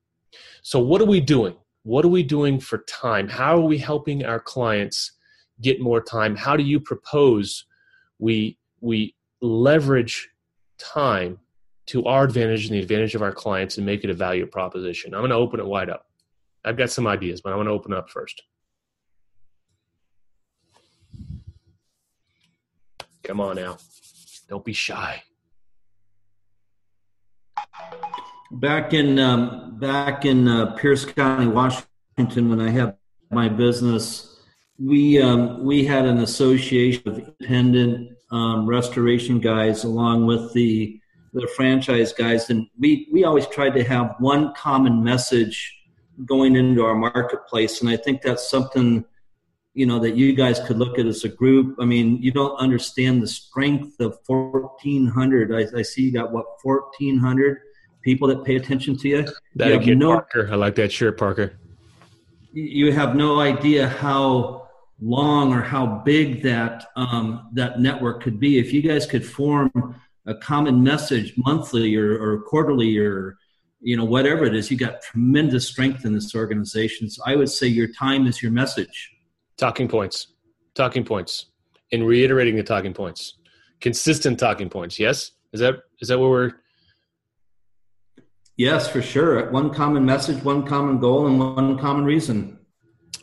So, what are we doing? What are we doing for time? How are we helping our clients get more time? How do you propose we we leverage time to our advantage and the advantage of our clients and make it a value proposition? I'm going to open it wide up. I've got some ideas, but I want to open up first. Come on now. Don't be shy. Back in um, back in uh, Pierce County, Washington, when I had my business, we um, we had an association of independent um, restoration guys along with the the franchise guys, and we we always tried to have one common message going into our marketplace, and I think that's something you know that you guys could look at as a group. I mean, you don't understand the strength of 1,400. I, I see you got what 1,400 people that pay attention to you. That you no, Parker. I like that shirt, Parker. You have no idea how long or how big that um, that network could be. If you guys could form a common message monthly or, or quarterly or you know whatever it is, you got tremendous strength in this organization. So I would say your time is your message. Talking points. Talking points. And reiterating the talking points. Consistent talking points. Yes? Is that is that what we're yes for sure. One common message one common goal and one common reason.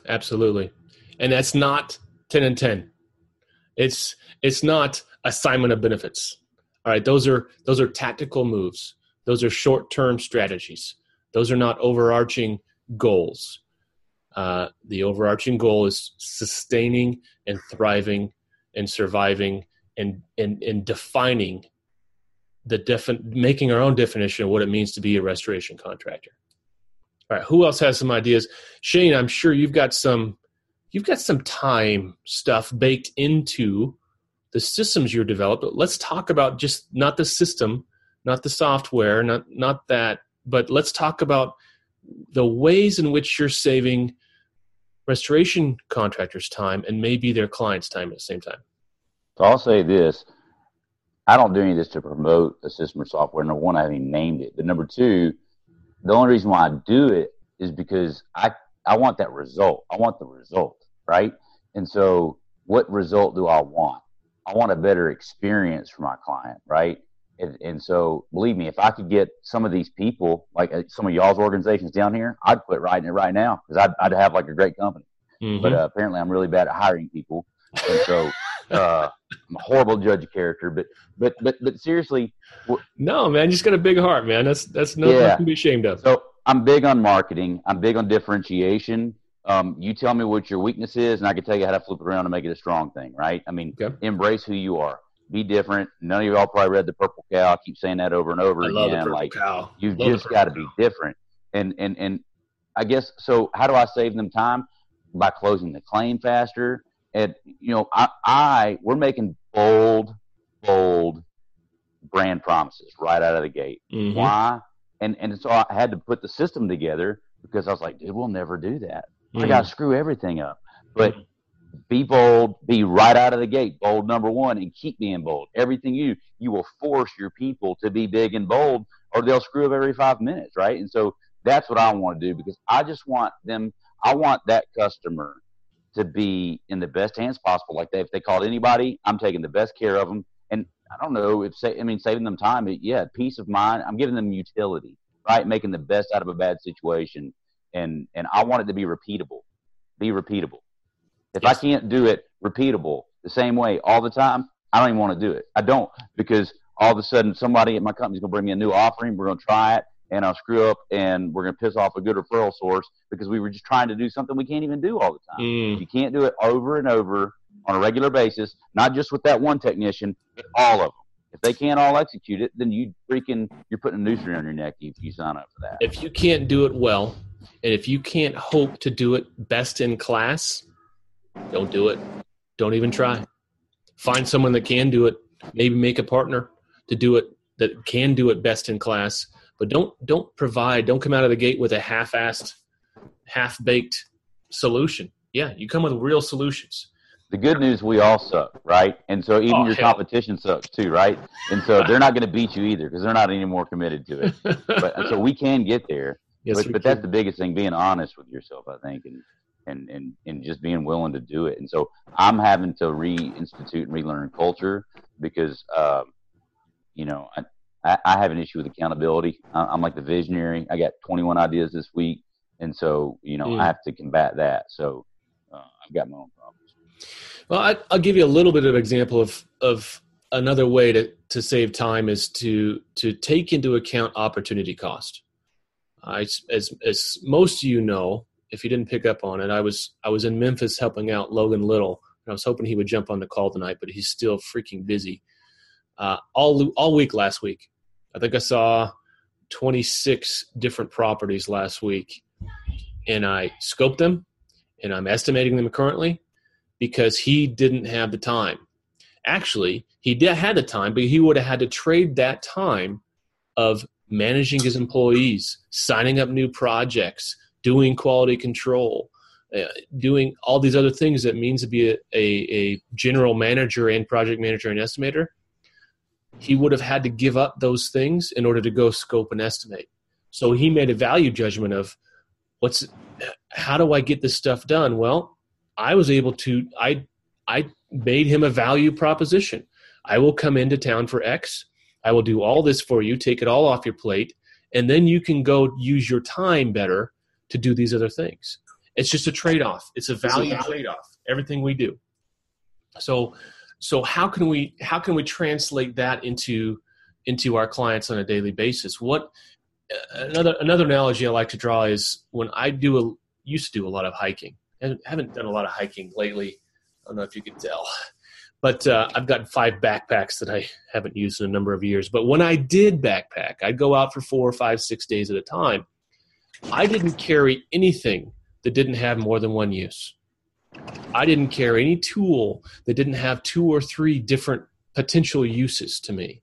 Absolutely and that's not 10 and 10 it's it's not assignment of benefits. All right those are those are tactical moves. Those are short-term strategies. Those are not overarching goals. Uh, the overarching goal is sustaining and thriving and surviving and and, and defining the defi- making our own definition of what it means to be a restoration contractor. All right, who else has some ideas? Shane, I'm sure you've got some you've got some time stuff baked into the systems you're developed. Let's talk about just not the system, not the software, not not that, but let's talk about the ways in which you're saving restoration contractors' time and maybe their clients' time at the same time. So I'll say this. I don't do any of this to promote a system or software. Number one, I haven't even named it. But number two, the only reason why I do it is because I, I want that result. I want the result, right? And so what result do I want? I want a better experience for my client, right? And, and, so, believe me, if I could get some of these people, like uh, some of y'all's organizations down here, I'd quit writing it right now because I'd, I'd have like a great company. Mm-hmm. But uh, apparently, I'm really bad at hiring people, and so uh, I'm a horrible judge of character. But but but but seriously, no, man, you just got a big heart, man. That's that's nothing yeah. to be ashamed of. So I'm big on marketing. I'm big on differentiation. Um, you tell me what your weakness is, and I can tell you how to flip it around and make it a strong thing. Right? I mean, okay. embrace who you are be different. None of y'all probably read the Purple Cow. I keep saying that over and over I again. like cow. you've love just got to be different. And and and I guess so. How do I save them time? By closing the claim faster. And you know, I, I we're making bold, bold brand promises right out of the gate. Mm-hmm. Why? And and so I had to put the system together because I was like, dude, we'll never do that. Mm-hmm. I got to screw everything up. But mm-hmm be bold, be right out of the gate, bold number one, and keep being bold. Everything you you will force your people to be big and bold, or they'll screw up every five minutes, right? And so that's what I want to do because I just want them. I want that customer to be in the best hands possible. Like they, if they called anybody, I'm taking the best care of them. And I don't know if say, I mean saving them time. Yeah, peace of mind. I'm giving them utility, right? Making the best out of a bad situation, and and I want it to be repeatable. Be repeatable. If yes. I can't do it repeatable the same way all the time, I don't even want to do it. I don't because all of a sudden somebody at my company is going to bring me a new offering. We're going to try it and I'll screw up and we're going to piss off a good referral source because we were just trying to do something we can't even do all the time. Mm. You can't do it over and over on a regular basis, not just with that one technician, but all of them. If they can't all execute it, then you freaking you're putting a noose around your neck if you sign up for that. If you can't do it well, and if you can't hope to do it best in class, don't do it. Don't even try. Find someone that can do it. Maybe make a partner to do it that can do it best in class, but don't don't provide don't come out of the gate with a half-assed, half-baked solution. Yeah, you come with real solutions. The good news, we all suck, right? And so even Oh, your hell. competition sucks too, right? And so they're not going to beat you either because they're not any more committed to it. But so we can get there. Yes, but but that's the biggest thing being honest with yourself i think and and and, and just being willing to do it. And so i'm having to reinstitute and relearn culture because um, you know I, I I have an issue with accountability. I- i'm like the visionary. I got 21 ideas this week and so you know Mm. i have to combat that. So uh, i've got my own problems. Well, I, I'll give you a little bit of example of of another way to to save time is to to take into account opportunity cost. I, as as most of you know, if you didn't pick up on it, I was I was in Memphis helping out Logan Little, and I was hoping he would jump on the call tonight, but he's still freaking busy. Uh, all all week last week, I think I saw twenty six different properties last week, and I scoped them, and I'm estimating them currently because he didn't have the time. Actually, he did had the time, but he would have had to trade that time of managing his employees, signing up new projects, doing quality control, uh, doing all these other things that means to be a, a, a general manager and project manager and estimator. He would have had to give up those things in order to go scope and estimate. So he made a value judgment of what's how do I get this stuff done? Well, I was able to I I made him a value proposition. I will come into town for X. I will do all this for you, take it all off your plate, and then you can go use your time better to do these other things. It's just a trade-off. It's a value trade-off. Everything we do. So so how can we how can we translate that into into our clients on a daily basis? What uh, another another analogy I like to draw is when I do a used to do a lot of hiking. I haven't done a lot of hiking lately. I don't know if you can tell, but uh, I've got five backpacks that I haven't used in a number of years. But when I did backpack, I'd go out for four or five, six days at a time. I didn't carry anything that didn't have more than one use. I didn't carry any tool that didn't have two or three different potential uses to me.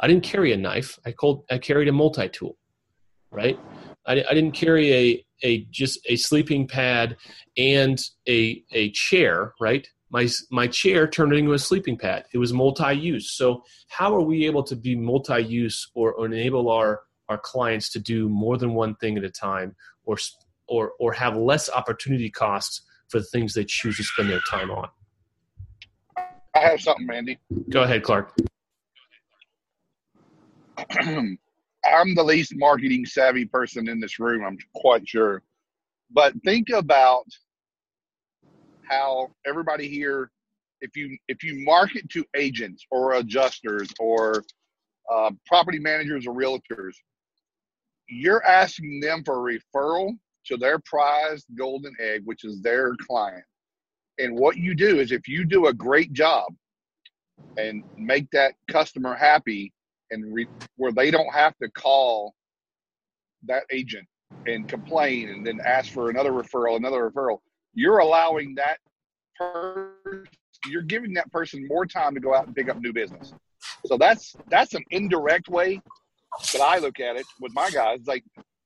I didn't carry a knife. I, called, I carried a multi tool, right? I, I didn't carry a, a just a sleeping pad and a, a chair, right? My, my chair turned into a sleeping pad. It was multi-use. So how are we able to be multi-use or, or enable our, our clients to do more than one thing at a time or, or, or have less opportunity costs for the things they choose to spend their time on? I have something, Mandy. Go ahead, Clark. I'm the least marketing savvy person in this room, I'm quite sure. But think about how everybody here, if you if you market to agents or adjusters or uh, property managers or realtors, you're asking them for a referral to their prized golden egg, which is their client. And what you do is if you do a great job and make that customer happy and re- where they don't have to call that agent and complain and then ask for another referral, another referral, you're allowing that person, you're giving that person more time to go out and pick up new business. So that's that's an indirect way that I look at it with my guys. Like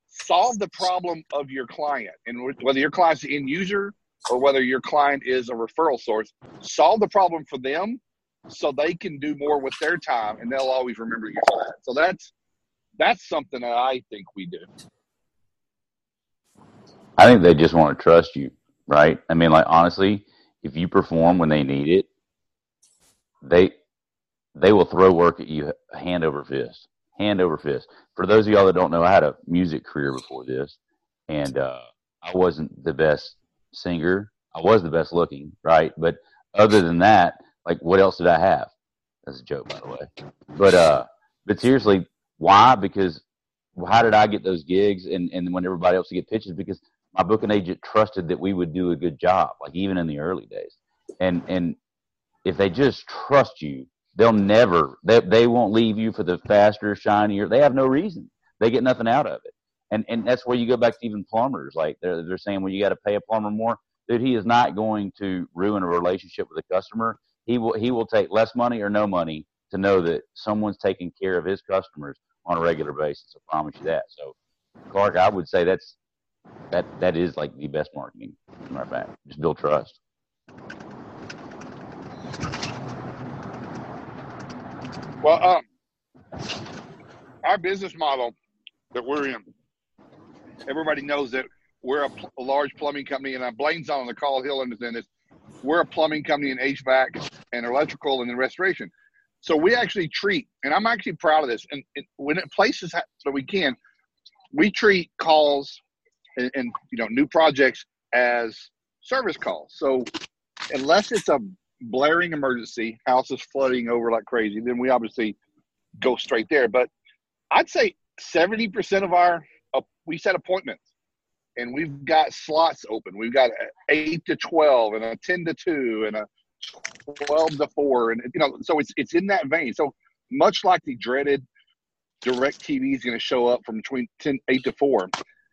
solve the problem of your client, and whether your client's the end user or whether your client is a referral source, solve the problem for them so they can do more with their time, and they'll always remember you for that. So that's that's something that I think we do. I think they just want to trust you, right? I mean, like honestly, if you perform when they need it, they they will throw work at you hand over fist, hand over fist. For those of y'all that don't know, I had a music career before this, and uh, I wasn't the best singer. I was the best looking, right? But other than that, like, what else did I have? That's a joke, by the way. But uh, but seriously, why? Because how did I get those gigs and and when everybody else would get pitches? Because my booking agent trusted that we would do a good job, like even in the early days. And and if they just trust you, they'll never they they won't leave you for the faster, shinier. They have no reason. They get nothing out of it. And and that's where you go back to even plumbers. Like they're they're saying, well, you got to pay a plumber more. Dude, he is not going to ruin a relationship with a customer. He will he will take less money or no money to know that someone's taking care of his customers on a regular basis. I promise you that. So, Clark, I would say that's that that is like the best marketing. As a Matter of fact, just build trust. Well, um, our business model that we're in, everybody knows that we're a, pl- a large plumbing company, and I Blaine's on the call. He'll understand this. We're a plumbing company in HVAC and electrical and then restoration. So we actually treat, and I'm actually proud of this. And, and when it places that we can, we treat calls and, and you know new projects as service calls. So unless it's a blaring emergency, house is flooding over like crazy, then we obviously go straight there. But I'd say 70% of our, uh, we set appointments and we've got slots open. We've got a 8 to 12 and a 10 to 2 and a 12 to 4. And, you know, so it's, it's in that vein. So much like the dreaded DirecTV is going to show up from between 10, 8 to 4.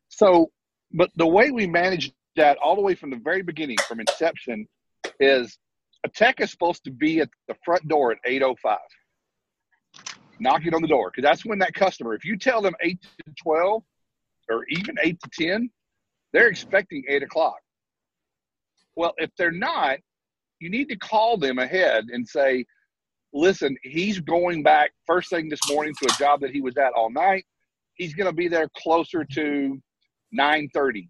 So, but the way we manage that all the way from the very beginning, from inception, is a tech is supposed to be at the front door at 805 knocking on the door because that's when that customer if you tell them 8 to 12 or even 8 to 10 they're expecting 8 o'clock. Well if they're not you need to call them ahead and say listen he's going back first thing this morning to a job that he was at all night. He's going to be there closer to 9.30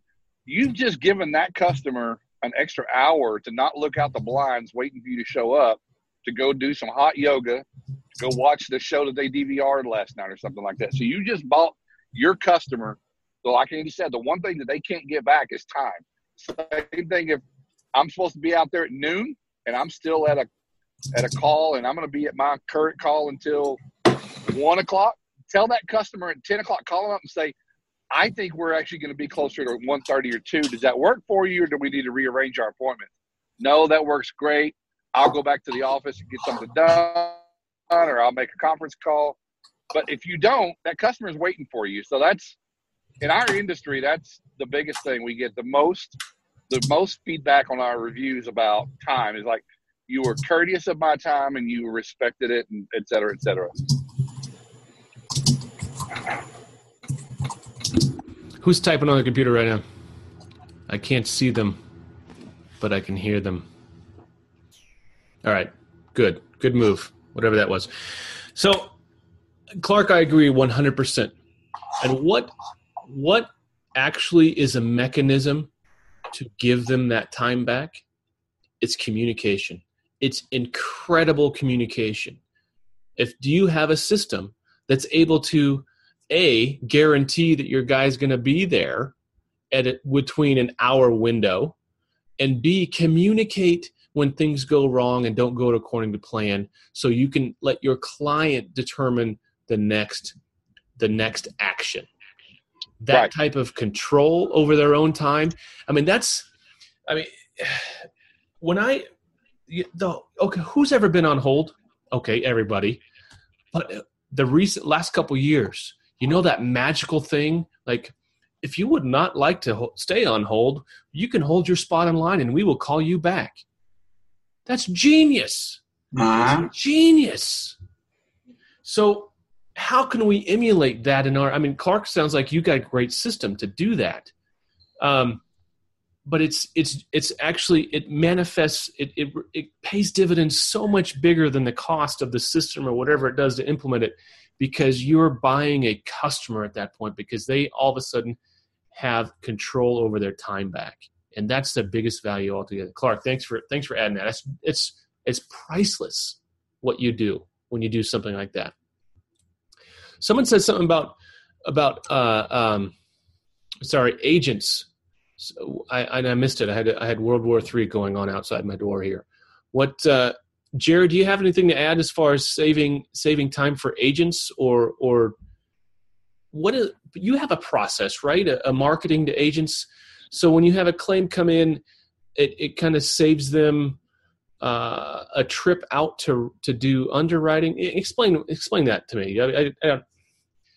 you've just given that customer an extra hour to not look out the blinds waiting for you to show up to go do some hot yoga, to go watch the show that they DVR'd last night or something like that. So you just bought your customer. So like Andy said, the one thing that they can't get back is time. Same thing if I'm supposed to be out there at noon and I'm still at a at a call and I'm going to be at my current call until one o'clock. Tell that customer at ten o'clock, call them up and say, I think we're actually going to be closer to 1.30 or 2. Does that work for you, or do we need to rearrange our appointment? No, that works great. I'll go back to the office and get something done, or I'll make a conference call. But if you don't, that customer is waiting for you. So that's in our industry. That's the biggest thing we get the most. The most feedback on our reviews about time is like you were courteous of my time and you respected it, and et cetera, et cetera. Who's typing on the computer right now? I can't see them, but I can hear them. All right, good, good move, whatever that was. So, Clark, I agree 100%. And what what actually is a mechanism to give them that time back? It's communication. It's incredible communication. If do you have a system that's able to a guarantee that your guy's going to be there at a, between an hour window and b communicate when things go wrong and don't go according to plan so you can let your client determine the next the next action. That right. type of control over their own time i mean that's i mean when i the okay who's ever been on hold? Okay everybody. But uh, the recent last couple years you know that magical thing? Like if you would not like to stay on hold you can hold your spot in line and we will call you back. That's genius. Uh-huh. genius. So how can we emulate that in our i mean clark sounds like you got a great system to do that. Um, but it's it's it's actually it manifests it, it it pays dividends so much bigger than the cost of the system or whatever it does to implement it because you're buying a customer at that point because they all of a sudden have control over their time back. And that's the biggest value altogether. Clark thanks for thanks for adding that. It's it's it's priceless what you do when you do something like that. Someone said something about about uh, um, sorry agents. So I, I missed it. I had i had world war three going on outside my door here. What uh, Jared, do you have anything to add as far as saving saving time for agents or or what is you have a process, right? A, a marketing to agents. So when you have a claim come in, it, it kind of saves them uh, a trip out to to do underwriting. Explain explain that to me. I, I, I,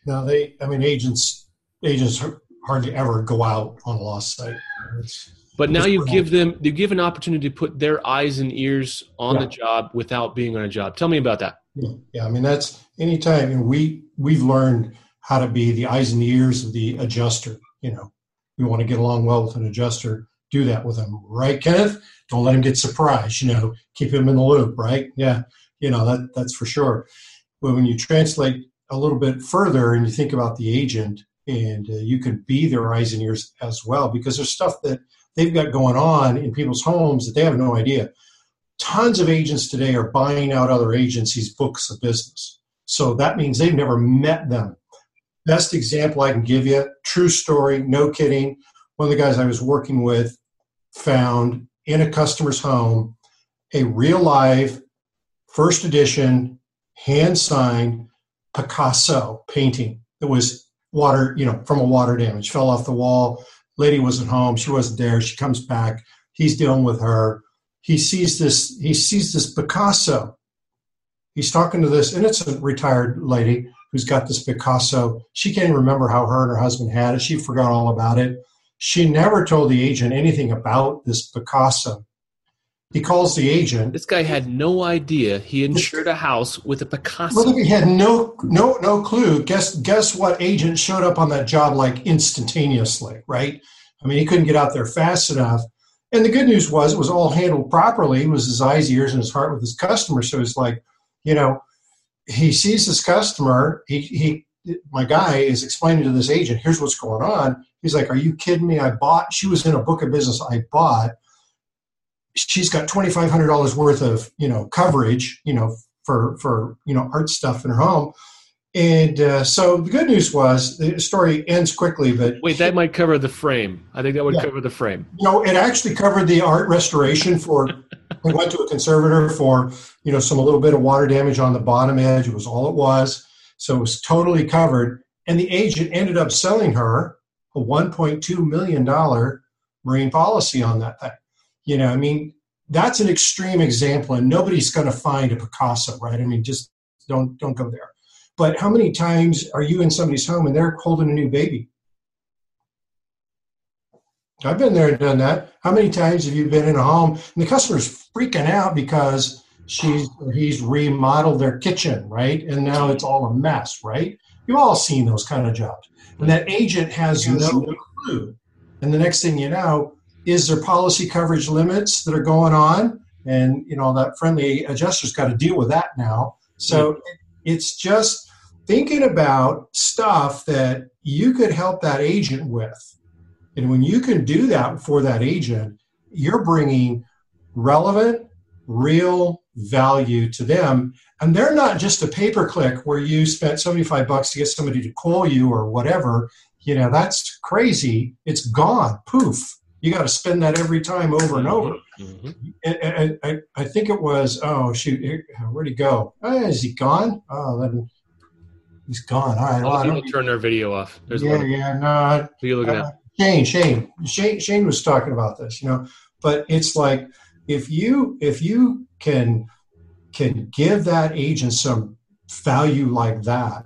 no, they. I mean, agents agents hardly ever go out on a lost site. It's, But now you give them you give an opportunity to put their eyes and ears on the job without being on a job. Tell me about that. Yeah, yeah, I mean that's anytime you know, we we've learned how to be the eyes and the ears of the adjuster. You know, we want to get along well with an adjuster. Do that with them, right, Kenneth? Don't let him get surprised. You know, keep him in the loop, right? Yeah, you know that that's for sure. But when you translate a little bit further and you think about the agent, and uh, you can be their eyes and ears as well, because there's stuff that they've got going on in people's homes that they have no idea tons of agents today are buying out other agencies' books of business. So that means they've never met them. Best example I can give you, true story, no kidding. One of the guys I was working with found in a customer's home a real live first edition hand signed Picasso painting that was water, you know, from a water damage, fell off the wall. Lady wasn't home. She wasn't there. She comes back. He's dealing with her he sees this he sees this picasso he's talking to this a retired lady who's got this picasso she can't remember how her and her husband had it she forgot all about it she never told the agent anything about this picasso he calls the agent This guy had no idea he insured a house with a Picasso. well, he had no no no clue guess guess what agent showed up on that job like instantaneously right i mean he couldn't get out there fast enough and the good news was it was all handled properly. It was his eyes, ears, and his heart with his customer. So it's like, you know, he sees this customer. He, he, my guy is explaining to this agent, here's what's going on. He's like, are you kidding me? I bought, she was in a book of business I bought. She's got $2,500 worth of, you know, coverage, you know, for, for, you know, art stuff in her home. And uh, so the good news was the story ends quickly, but Wait, that might cover the frame. I think that would Yeah. cover the frame. you know, it actually covered the art restoration for. we went to a conservator for you know some a little bit of water damage on the bottom edge. It was all it was, so it was totally covered. And the agent ended up selling her a 1.2 million dollar marine policy on that thing. You know, I mean, that's an extreme example, and nobody's going to find a Picasso, right? I mean, just don't don't go there. But how many times are you in somebody's home and they're holding a new baby? I've been there and done that. How many times have you been in a home and the customer's freaking out because she's he's remodeled their kitchen, right? And now it's all a mess, right? You've all seen those kind of jobs. And that agent has no clue. And the next thing you know, is there policy coverage limits that are going on? And you know, that friendly adjuster's got to deal with that now. So it's just thinking about stuff that you could help that agent with. And when you can do that for that agent, you're bringing relevant, real value to them. And they're not just a pay per click where you spent 75 bucks to get somebody to call you or whatever. You know, that's crazy. It's gone. Poof. You got to spend that every time over and over. Mhm. And, I, I think it was, oh, shoot, where'd he go? Oh, is he gone? Oh, then he's gone. All right. Well, I of don't, people turn their video off. There's yeah, yeah, no, Who you looking uh, at? Shane, Shane, Shane, Shane was talking about this, you know. But it's like if you if you can can give that agent some value like that,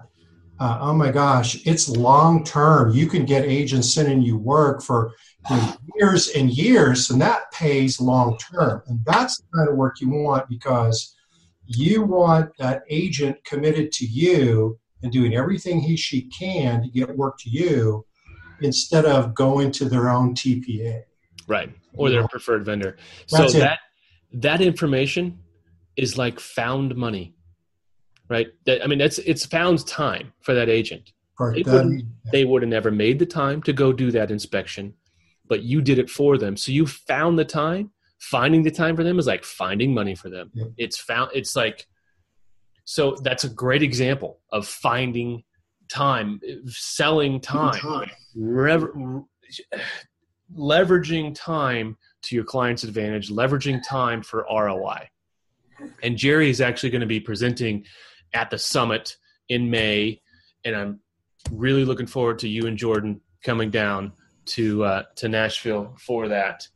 uh, oh my gosh, it's long term. You can get agents sending you work for years and years, and that pays long term. And that's the kind of work you want because you want that agent committed to you and doing everything he she can to get work to you instead of going to their own TPA. Right. Or their preferred vendor. That's so it. that that information is like found money. Right? That I mean that's it's found time for that agent. They wouldn't, they would have never made the time to go do that inspection, but you did it for them. So you found the time. Finding the time for them is like finding money for them. Yep. It's found. It's like so. That's a great example of finding time, selling time, rev- leveraging time to your client's advantage, leveraging time for ROI. And Jerry is actually going to be presenting at the summit in May, and I'm really looking forward to you and Jordan coming down to uh, to Nashville for that.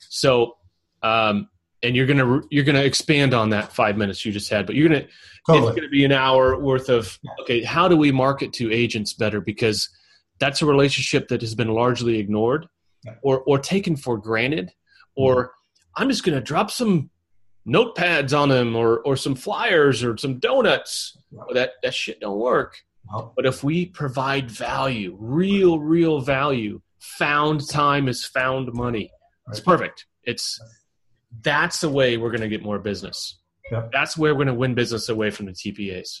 So, um, and you're gonna you're gonna expand on that five minutes you just had, but you're gonna it's gonna be an hour worth of okay. How do we market to agents better? Because that's a relationship that has been largely ignored. or or taken for granted, or I'm just going to drop some notepads on them, or or some flyers, or some donuts. Well, that that shit don't work. But if we provide value, real, real value, found time is found money. It's perfect. It's that's the way we're going to get more business. Yep. That's where we're going to win business away from the TPAs.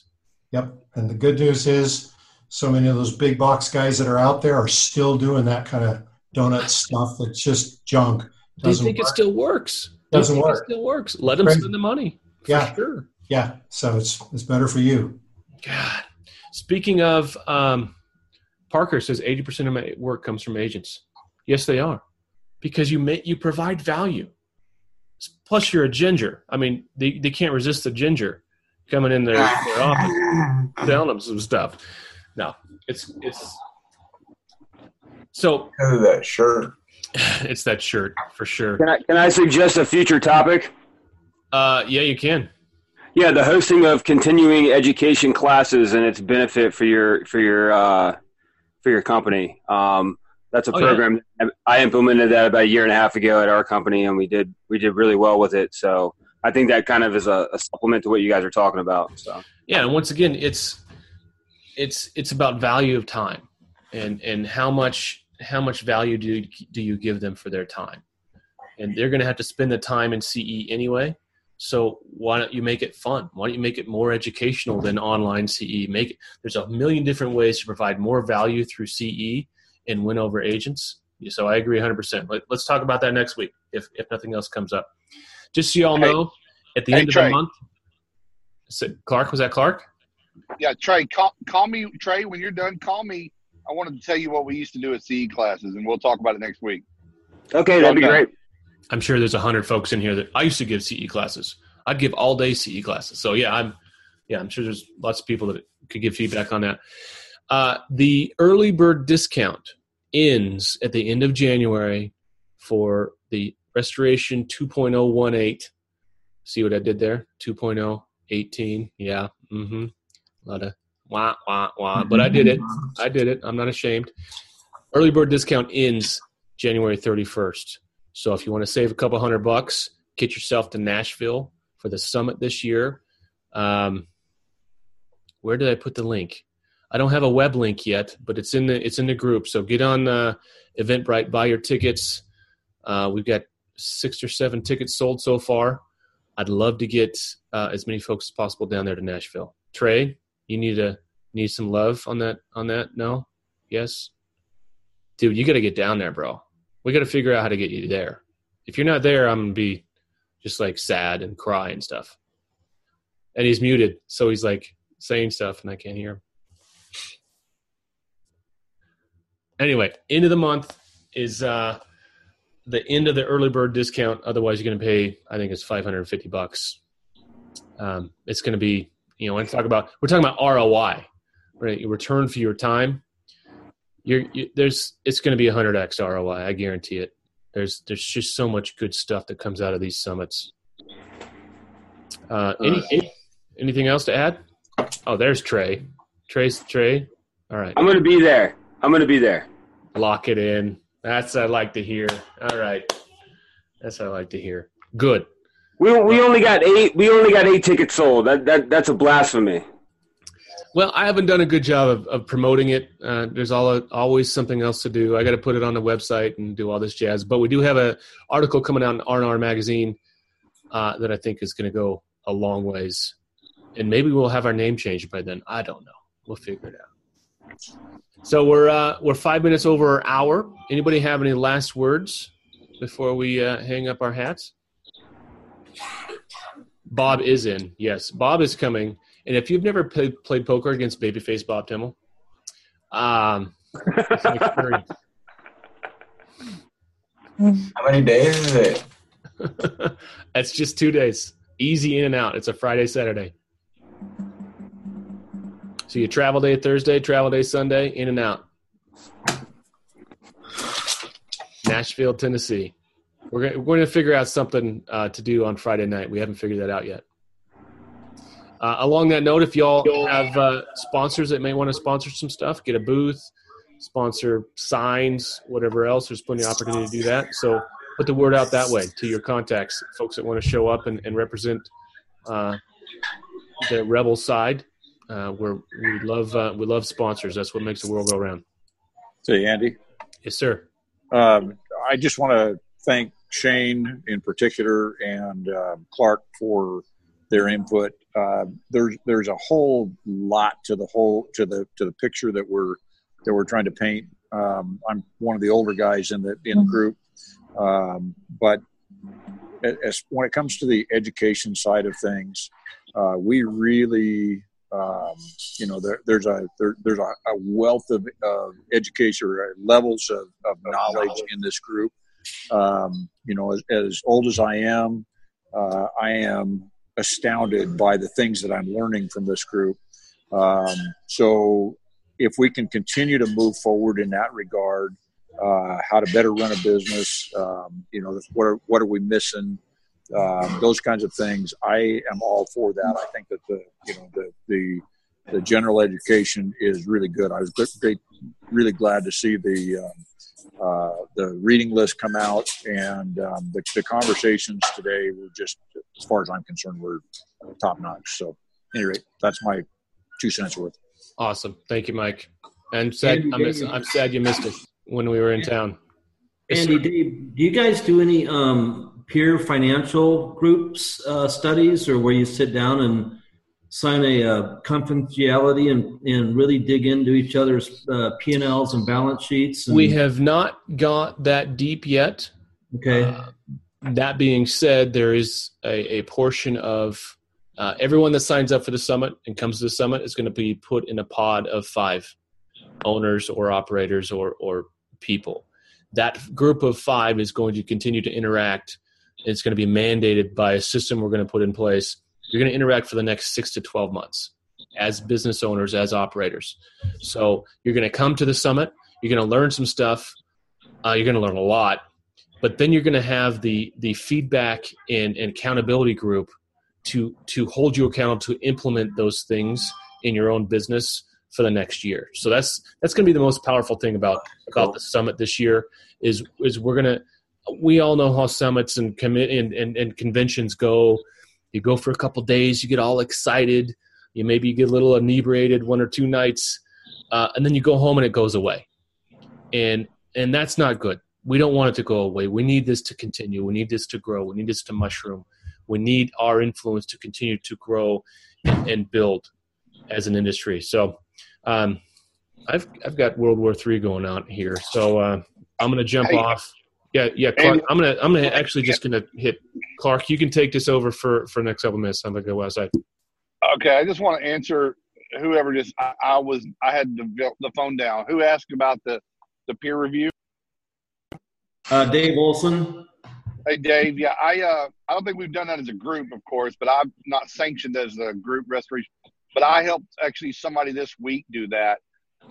Yep. And the good news is, so many of those big box guys that are out there are still doing that kind of donut stuff that's just junk. Do you Doesn't think it still works? Doesn't think work. It still works. Let them Crazy. spend the money. For Yeah. sure. Yeah. So it's it's better for you. God. Speaking of, um, Parker says eighty percent of my work comes from agents. Yes, they are, because you make you provide value. Plus, you're a ginger. I mean, they, they can't resist the ginger coming in their, their office telling them some stuff. No, it's it's so Because of that shirt. it's that shirt for sure. Can I, can I suggest a future topic? Uh, yeah, you can. Yeah, the hosting of continuing education classes and its benefit for your for your uh, for your company. Um, that's a Oh, yeah. program I implemented that about a year and a half ago at our company, and we did we did really well with it. So I think that kind of is a, a supplement to what you guys are talking about. So yeah and once again it's it's it's about value of time and and how much how much value do you, do you give them for their time and they're going to have to spend the time in ce anyway so why don't you make it fun why don't you make it more educational than online ce make it, there's a million different ways to provide more value through ce and win over agents so i agree 100% Let, let's talk about that next week if if nothing else comes up just so y'all Hey. know at the Hey, end of the month Clark was that Clark? Yeah, Trey, call, call me, Trey, when you're done, call me. I wanted to tell you what we used to do at CE classes, and we'll talk about it next week. okay, that'd be Okay. great. I'm sure there's a hundred folks in here that I used to give CE classes. I'd give all day CE classes. So yeah, I'm yeah, I'm sure there's lots of people that could give feedback on that. Uh, the early bird discount ends at the end of January for the restoration 2.018. See what I did there? 2.018. Yeah. Mm-hmm. A lot of wah wah wah. But I did it. I did it. I'm not ashamed. Early bird discount ends January 31st. So if you want to save a couple hundred bucks, get yourself to Nashville for the summit this year. Um, where did I put the link? I don't have a web link yet, but it's in the it's in the group. So get on uh, Eventbrite, buy your tickets. Uh, we've got six or seven tickets sold so far. I'd love to get uh, as many folks as possible down there to Nashville. Trey, you need a need some love on that on that. No, yes, dude, you got to get down there, bro. We got to figure out how to get you there. If you're not there, I'm gonna be just like sad and cry and stuff. And he's muted, so he's like saying stuff, and I can't hear him. Anyway, end of the month is uh, the end of the early bird discount. Otherwise, you're to pay. I think it's 550 bucks. Um, it's to be, you know, when I talk about we're talking about ROI, right? Your return for your time. You're, you, there's it's going to be a 100x ROI. I guarantee it. There's there's just so much good stuff that comes out of these summits. Uh, any, any- anything else to add? Oh, there's Trey. Trey's Trey. All right, I'm going to be there. I'm going to be there. lock it in. That's what I like to hear. All right, that's what I like to hear. Good. We, we only got eight. We only got eight tickets sold. That that that's a blasphemy. Well, I haven't done a good job of, of promoting it. Uh, there's all, always something else to do. I got to put it on the website and do all this jazz. But we do have an article coming out in R&R magazine uh, that I think is going to go a long ways, and maybe we'll have our name changed by then. I don't know. We'll figure it out. So we're uh, we're five minutes over our hour. Anybody have any last words before we uh, hang up our hats? Bob is in. Yes, Bob is coming. And if you've never played, played poker against babyface Bob Timmel, um, it's an experience. How many days is it? It's just two days, easy in and out. It's a Friday, Saturday. So you travel day Thursday, travel day Sunday, in and out. Nashville, Tennessee. We're going, we're going to figure out something uh, to do on Friday night. We haven't figured that out yet. Uh, along that note, if y'all have uh, sponsors that may want to sponsor some stuff, get a booth, sponsor signs, whatever else. There's plenty of opportunity to do that. So put the word out that way to your contacts, folks that want to show up and, and represent uh, the rebel side. Uh, where we love uh, we love sponsors. That's what makes the world go round. Say, Andy. Yes, sir. Um, I just want to thank Shane in particular and uh, Clark for their input. Uh, there's there's a whole lot to the whole to the to the picture that we're that we're trying to paint. Um, I'm one of the older guys in the in the group, um, but as when it comes to the education side of things, uh, we really um, you know there, there's a there, there's a, a wealth of uh, education or levels of, of knowledge in this group um, you know as, as, old as i am uh, i am astounded by the things that i'm learning from this group um, so if we can continue to move forward in that regard uh, how to better run a business um, you know what are, what are we missing um, those kinds of things. I am all for that. I think that the you know the the the general education is really good. I was great, really glad to see the um, uh, the reading list come out, and um, the, the, conversations today were just, as far as I'm concerned, were top notch. So, anyway, that's my two cents worth. Awesome, thank you, Mike. And sad, I'm, I'm sad you missed it when we were in town. Andy, Dave, do you guys do any um, peer financial groups uh, studies or where you sit down and sign a uh, confidentiality and, and really dig into each other's uh, P&Ls and balance sheets? And... We have not got that deep yet. Okay. Uh, that being said, there is a, a portion of uh, everyone that signs up for the summit and comes to the summit is going to be put in a pod of five owners or operators or, or people. That group of five is going to continue to interact it's going to be mandated by a system we're going to put in place. You're going to interact for the next six to 12 months as business owners, as operators. So you're going to come to the summit. You're going to learn some stuff. Uh, you're going to learn a lot, but then you're going to have the the feedback and, and accountability group to to hold you accountable to implement those things in your own business for the next year. So that's that's going to be the most powerful thing about about the summit this year is is we're going to we all know how summits and, commit and, and, and conventions go. You go for a couple days, you get all excited. You maybe get a little inebriated one or two nights, uh, and then you go home and it goes away. And and that's not good. We don't want it to go away. We need this to continue. We need this to grow. We need this to mushroom. We need our influence to continue to grow and, and build as an industry. So, um, I've I've got World War Three going on here. So uh, I'm going to jump hey, off. Yeah, yeah, Clark. And, I'm gonna I'm gonna actually just gonna hit Clark. You can take this over for for next couple minutes. I'm gonna go outside. Okay, I just want to answer whoever just I, I was I had the the phone down. Who asked about the the peer review? Uh, Dave Olson. Hey Dave, yeah, I uh I don't think we've done that as a group, of course, but I'm not sanctioned as a group restoration. But I helped actually somebody this week do that.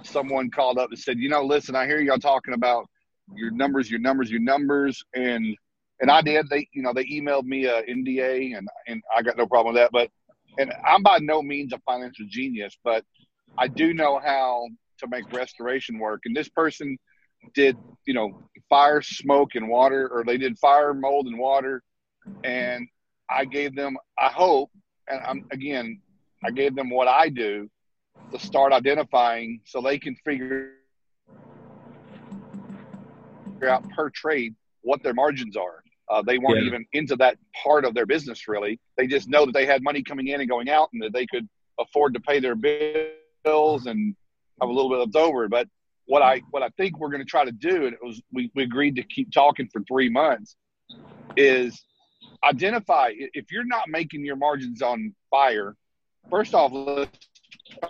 Someone called up and said, you know, listen, I hear y'all talking about your numbers, your numbers, your numbers, and and I did. They you know they emailed me a NDA, and and I got no problem with that. But and I'm by no means a financial genius, but I do know how to make restoration work. And this person did you know fire, smoke, and water, or they did fire, mold, and water, and I gave them. I hope, and I'm again, I gave them what I do to start identifying so they can figure figure out per trade what their margins are. Uh, they weren't yeah. even into that part of their business really. They just know that they had money coming in and going out, and that they could afford to pay their bills and have a little bit left over. But what I what I think we're going to try to do, and it was we, we agreed to keep talking for three months, is identify if you're not making your margins on fire. First off, let's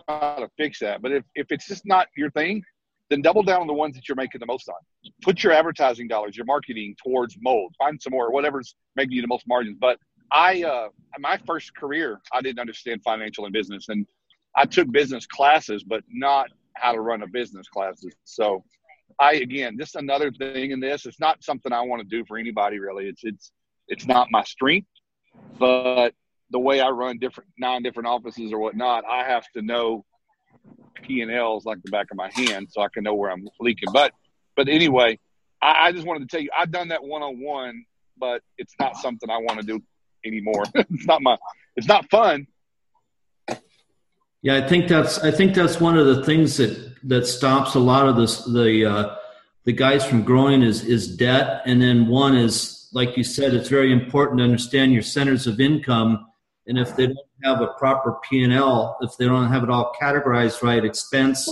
try to fix that. But if, if it's just not your thing, then double down on the ones that you're making the most on. Put your advertising dollars, your marketing towards mold. Find some more, whatever's making you the most margins. But I, uh, my first career, I didn't understand financial and business, and I took business classes, but not how to run a business classes. So, I again, this is another thing in this. It's not something I want to do for anybody really. It's it's it's not my strength, but the way I run different nine different offices or whatnot, I have to know P and Ls like the back of my hand, so I can know where I'm leaking. But but anyway, I, I just wanted to tell you I've done that one on one, but it's not something I want to do anymore. it's not my it's not fun. Yeah, I think that's I think that's one of the things that that stops a lot of this the uh, the guys from growing is is debt, and then one is like you said, it's very important to understand your centers of income, and if they don't have a proper P and L, if they don't have it all categorized right, expense,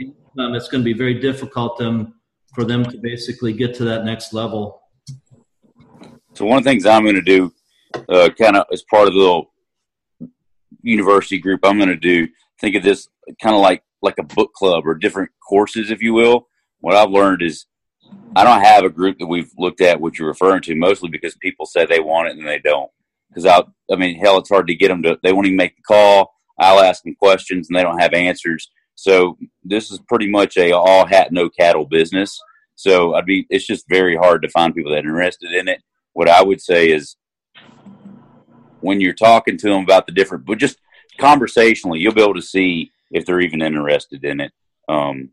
income, it's going to be very difficult them for them to basically get to that next level. So one of the things I'm going to do, uh, kind of as part of the little university group, I'm going to do think of this kind of like like a book club or different courses, if you will. What I've learned is I don't have a group that we've looked at what you're referring to, mostly because people say they want it and they don't. Because I, I mean, hell, it's hard to get them to. They won't even make the call. I'll ask them questions and they don't have answers. So this is pretty much a all hat no cattle business. So I'd be. It's just very hard to find people that are interested in it. What I would say is when you're talking to them about the different, but just conversationally, you'll be able to see if they're even interested in it. Um,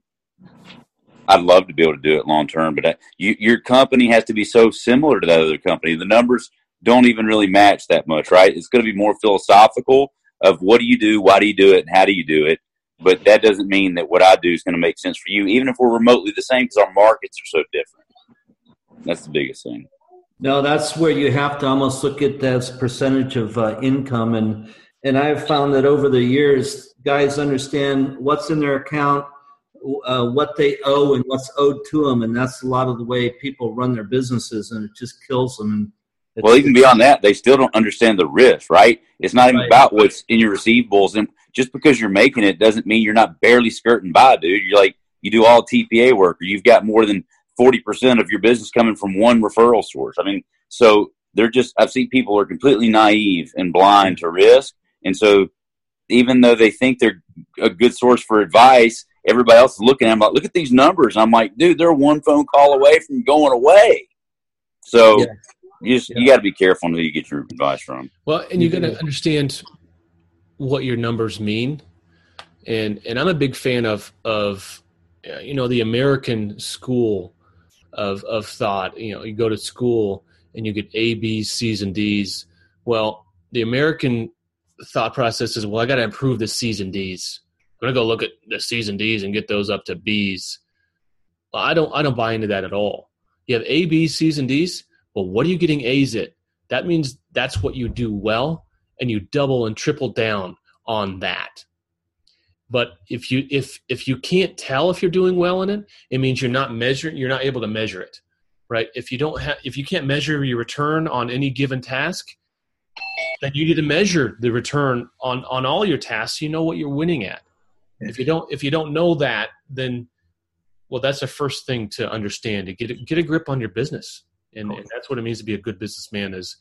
I'd love to be able to do it long term, but I, you, your company has to be so similar to that other company. The numbers don't even really match that much, right? It's going to be more philosophical of what do you do, why do you do it, and how do you do it. But that doesn't mean that what I do is going to make sense for you, even if we're remotely the same, because our markets are so different. That's the biggest thing. No, that's where you have to almost look at that percentage of uh, income, and and I've found that over the years, guys understand what's in their account, uh, what they owe, and what's owed to them, and that's a lot of the way people run their businesses, and it just kills them. Well, even beyond that, they still don't understand the risk, right? It's not even right. about what's in your receivables, and just because you're making it doesn't mean you're not barely skirting by, dude. You're like you do all TPA work, or you've got more than forty percent of your business coming from one referral source. I mean, so they're just I've seen people are completely naive and blind to risk, and so even though they think they're a good source for advice, everybody else is looking at them like, look at these numbers. I'm like, dude, they're one phone call away from going away. So yeah. You just yeah. you got to be careful who you get your advice from. Well, and you got to understand what your numbers mean, and and I'm a big fan of of uh, you know the American school of of thought. You know, you go to school and you get A, B's, C's, and D's. Well, the American thought process is, well, I got to improve the C's and D's. I'm gonna go look at the C's and D's and get those up to B's. Well, I don't I don't buy into that at all. You have A, B, C's, and D's. Well, what are you getting A's at? That means that's what you do well, and you double and triple down on that. But if you if if you can't tell if you're doing well in it, it means you're not measuring. You're not able to measure it, right? If you don't have if you can't measure your return on any given task, then you need to measure the return on on all your tasks. You know what you're winning at. If you don't if you don't know that, then well, that's the first thing to understand. To get a, get a grip on your business, and, and that's what it means to be a good businessman. Is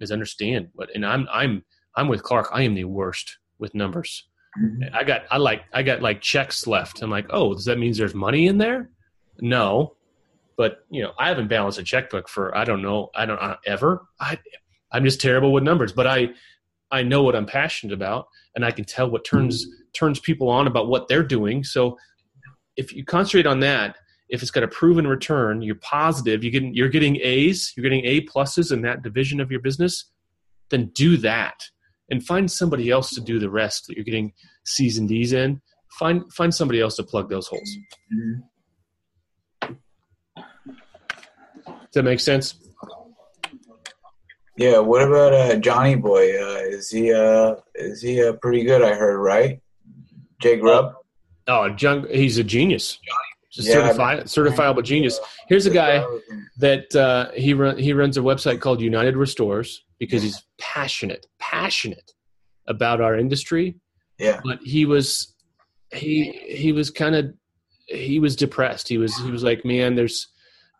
is understand. But and I'm I'm I'm with Clark. I am the worst with numbers. Mm-hmm. I got I like I got like checks left. I'm like, oh, does that mean there's money in there? No, but you know, I haven't balanced a checkbook for I don't know I don't uh, ever. I I'm just terrible with numbers, but I I know what I'm passionate about, and I can tell what turns turns people on about what they're doing. So if you concentrate on that, if it's got a proven return, you're positive, you're getting you're getting A's, you're getting A pluses in that division of your business, then do that and find somebody else to do the rest that you're getting C's and D's in. Find find somebody else to plug those holes. Does that make sense? Yeah. What about uh, Johnny Boy? Uh, is he uh, is he uh, pretty good? I heard right. Jay Grubb. Oh, John, he's a genius. Just yeah, certified, certifiable genius. Here's a guy that uh, he run, he runs a website called United Restores because he's passionate, passionate about our industry. Yeah. But he was he he was kind of he was depressed. He was he was like, man, there's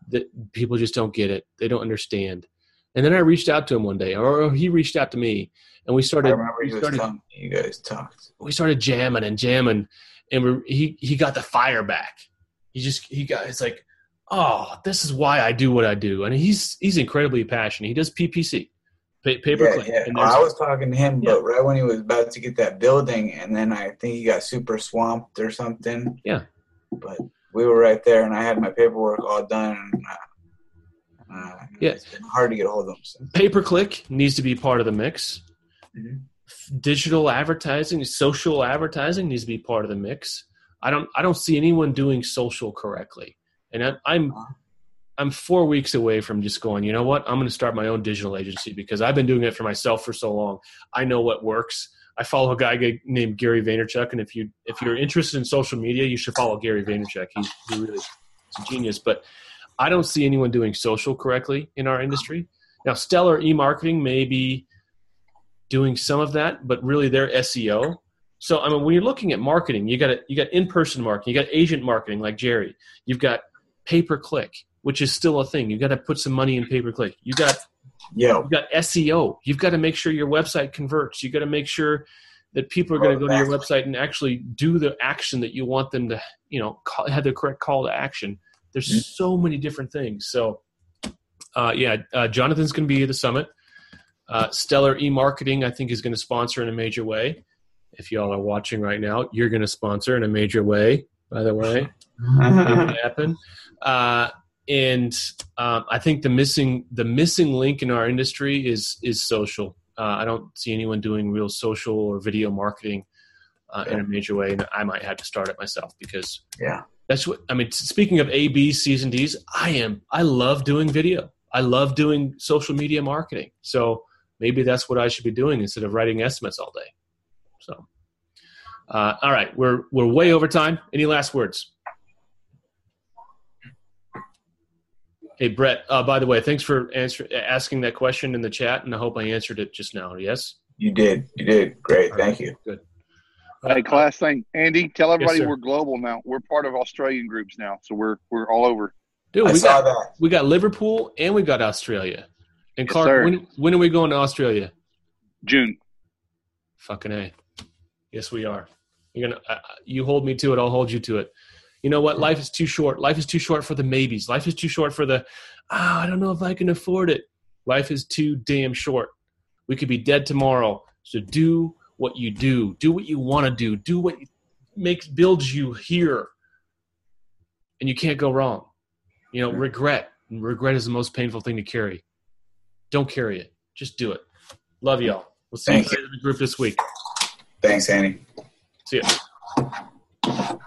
that people just don't get it. They don't understand. And then I reached out to him one day, or he reached out to me, and we started. I remember you, started, you guys talked. We started jamming and jamming, and we he he got the fire back. He just he got it's like, oh, this is why I do what I do, and he's he's incredibly passionate. He does PPC, Pa- pay per Yeah, click. yeah. And I was talking to him, Yeah. but right when he was about to get that building, and then I think he got super swamped or something. Yeah. But we were right there, and I had my paperwork all done. And, uh, uh, Yeah. It's been hard to get a hold of him. So. pay per click needs to be part of the mix. Mhm. Digital advertising, social advertising needs to be part of the mix. I don't I don't see anyone doing social correctly, and I, I'm I'm four weeks away from just going. You know what? I'm going to start my own digital agency because I've been doing it for myself for so long. I know what works. I follow a guy named Gary Vaynerchuk, and if you if you're interested in social media, you should follow Gary Vaynerchuk. He's he really is a genius. But I don't see anyone doing social correctly in our industry. Now, Stellar e-marketing may be doing some of that, but really they're SEO. So I mean, when you're looking at marketing, you got you got in-person marketing, you got agent marketing like Jerry, you've got pay-per-click, which is still a thing. You've got to put some money in pay-per-click. You got Yo, You've got SEO. You've got to make sure your website converts. You've got to make sure that people are going to go to your website and actually do the action that you want them to, you know, call, have the correct call to action. There's Mhm. so many different things. So, uh, yeah, uh, Jonathan's going to be at the summit. Uh, Stellar e-marketing, I think, is going to sponsor in a major way. If y'all are watching right now, you're going to sponsor in a major way. By the way, happen. Uh, and um, I think the missing the missing link in our industry is is social. Uh, I don't see anyone doing real social or video marketing uh, in a major way, and I might have to start it myself because yeah. that's what I mean. Speaking of A, B, C's, and D's, I am I love doing video. I love doing social media marketing. So maybe that's what I should be doing instead of writing estimates all day. So, uh, all right, we're we're way over time. Any last words? Hey Brett. Uh, by the way, thanks for answer, asking that question in the chat, and I hope I answered it just now. Yes. You did. You did. Great. Thank you. Good. Hey, class thing, Andy. Tell everybody sir. we're global now. We're part of Australian groups now, so we're we're all over. Dude, I we saw got that. we got Liverpool and we got Australia. And Yes, Clark, sir. when when are we going to Australia? June. Fucking a. Yes, we are. You're gonna. Uh, you hold me to it. I'll hold you to it. You know what? Life is too short. Life is too short for the maybes. Life is too short for the. Ah, I don't know if I can afford it. Life is too damn short. We could be dead tomorrow. So do what you do. Do what you want to do. Do what makes builds you here. And you can't go wrong. You know, regret. Regret is the most painful thing to carry. Don't carry it. Just do it. Love y'all. We'll see Thank you in the group this week. Thanks, Andy. See ya.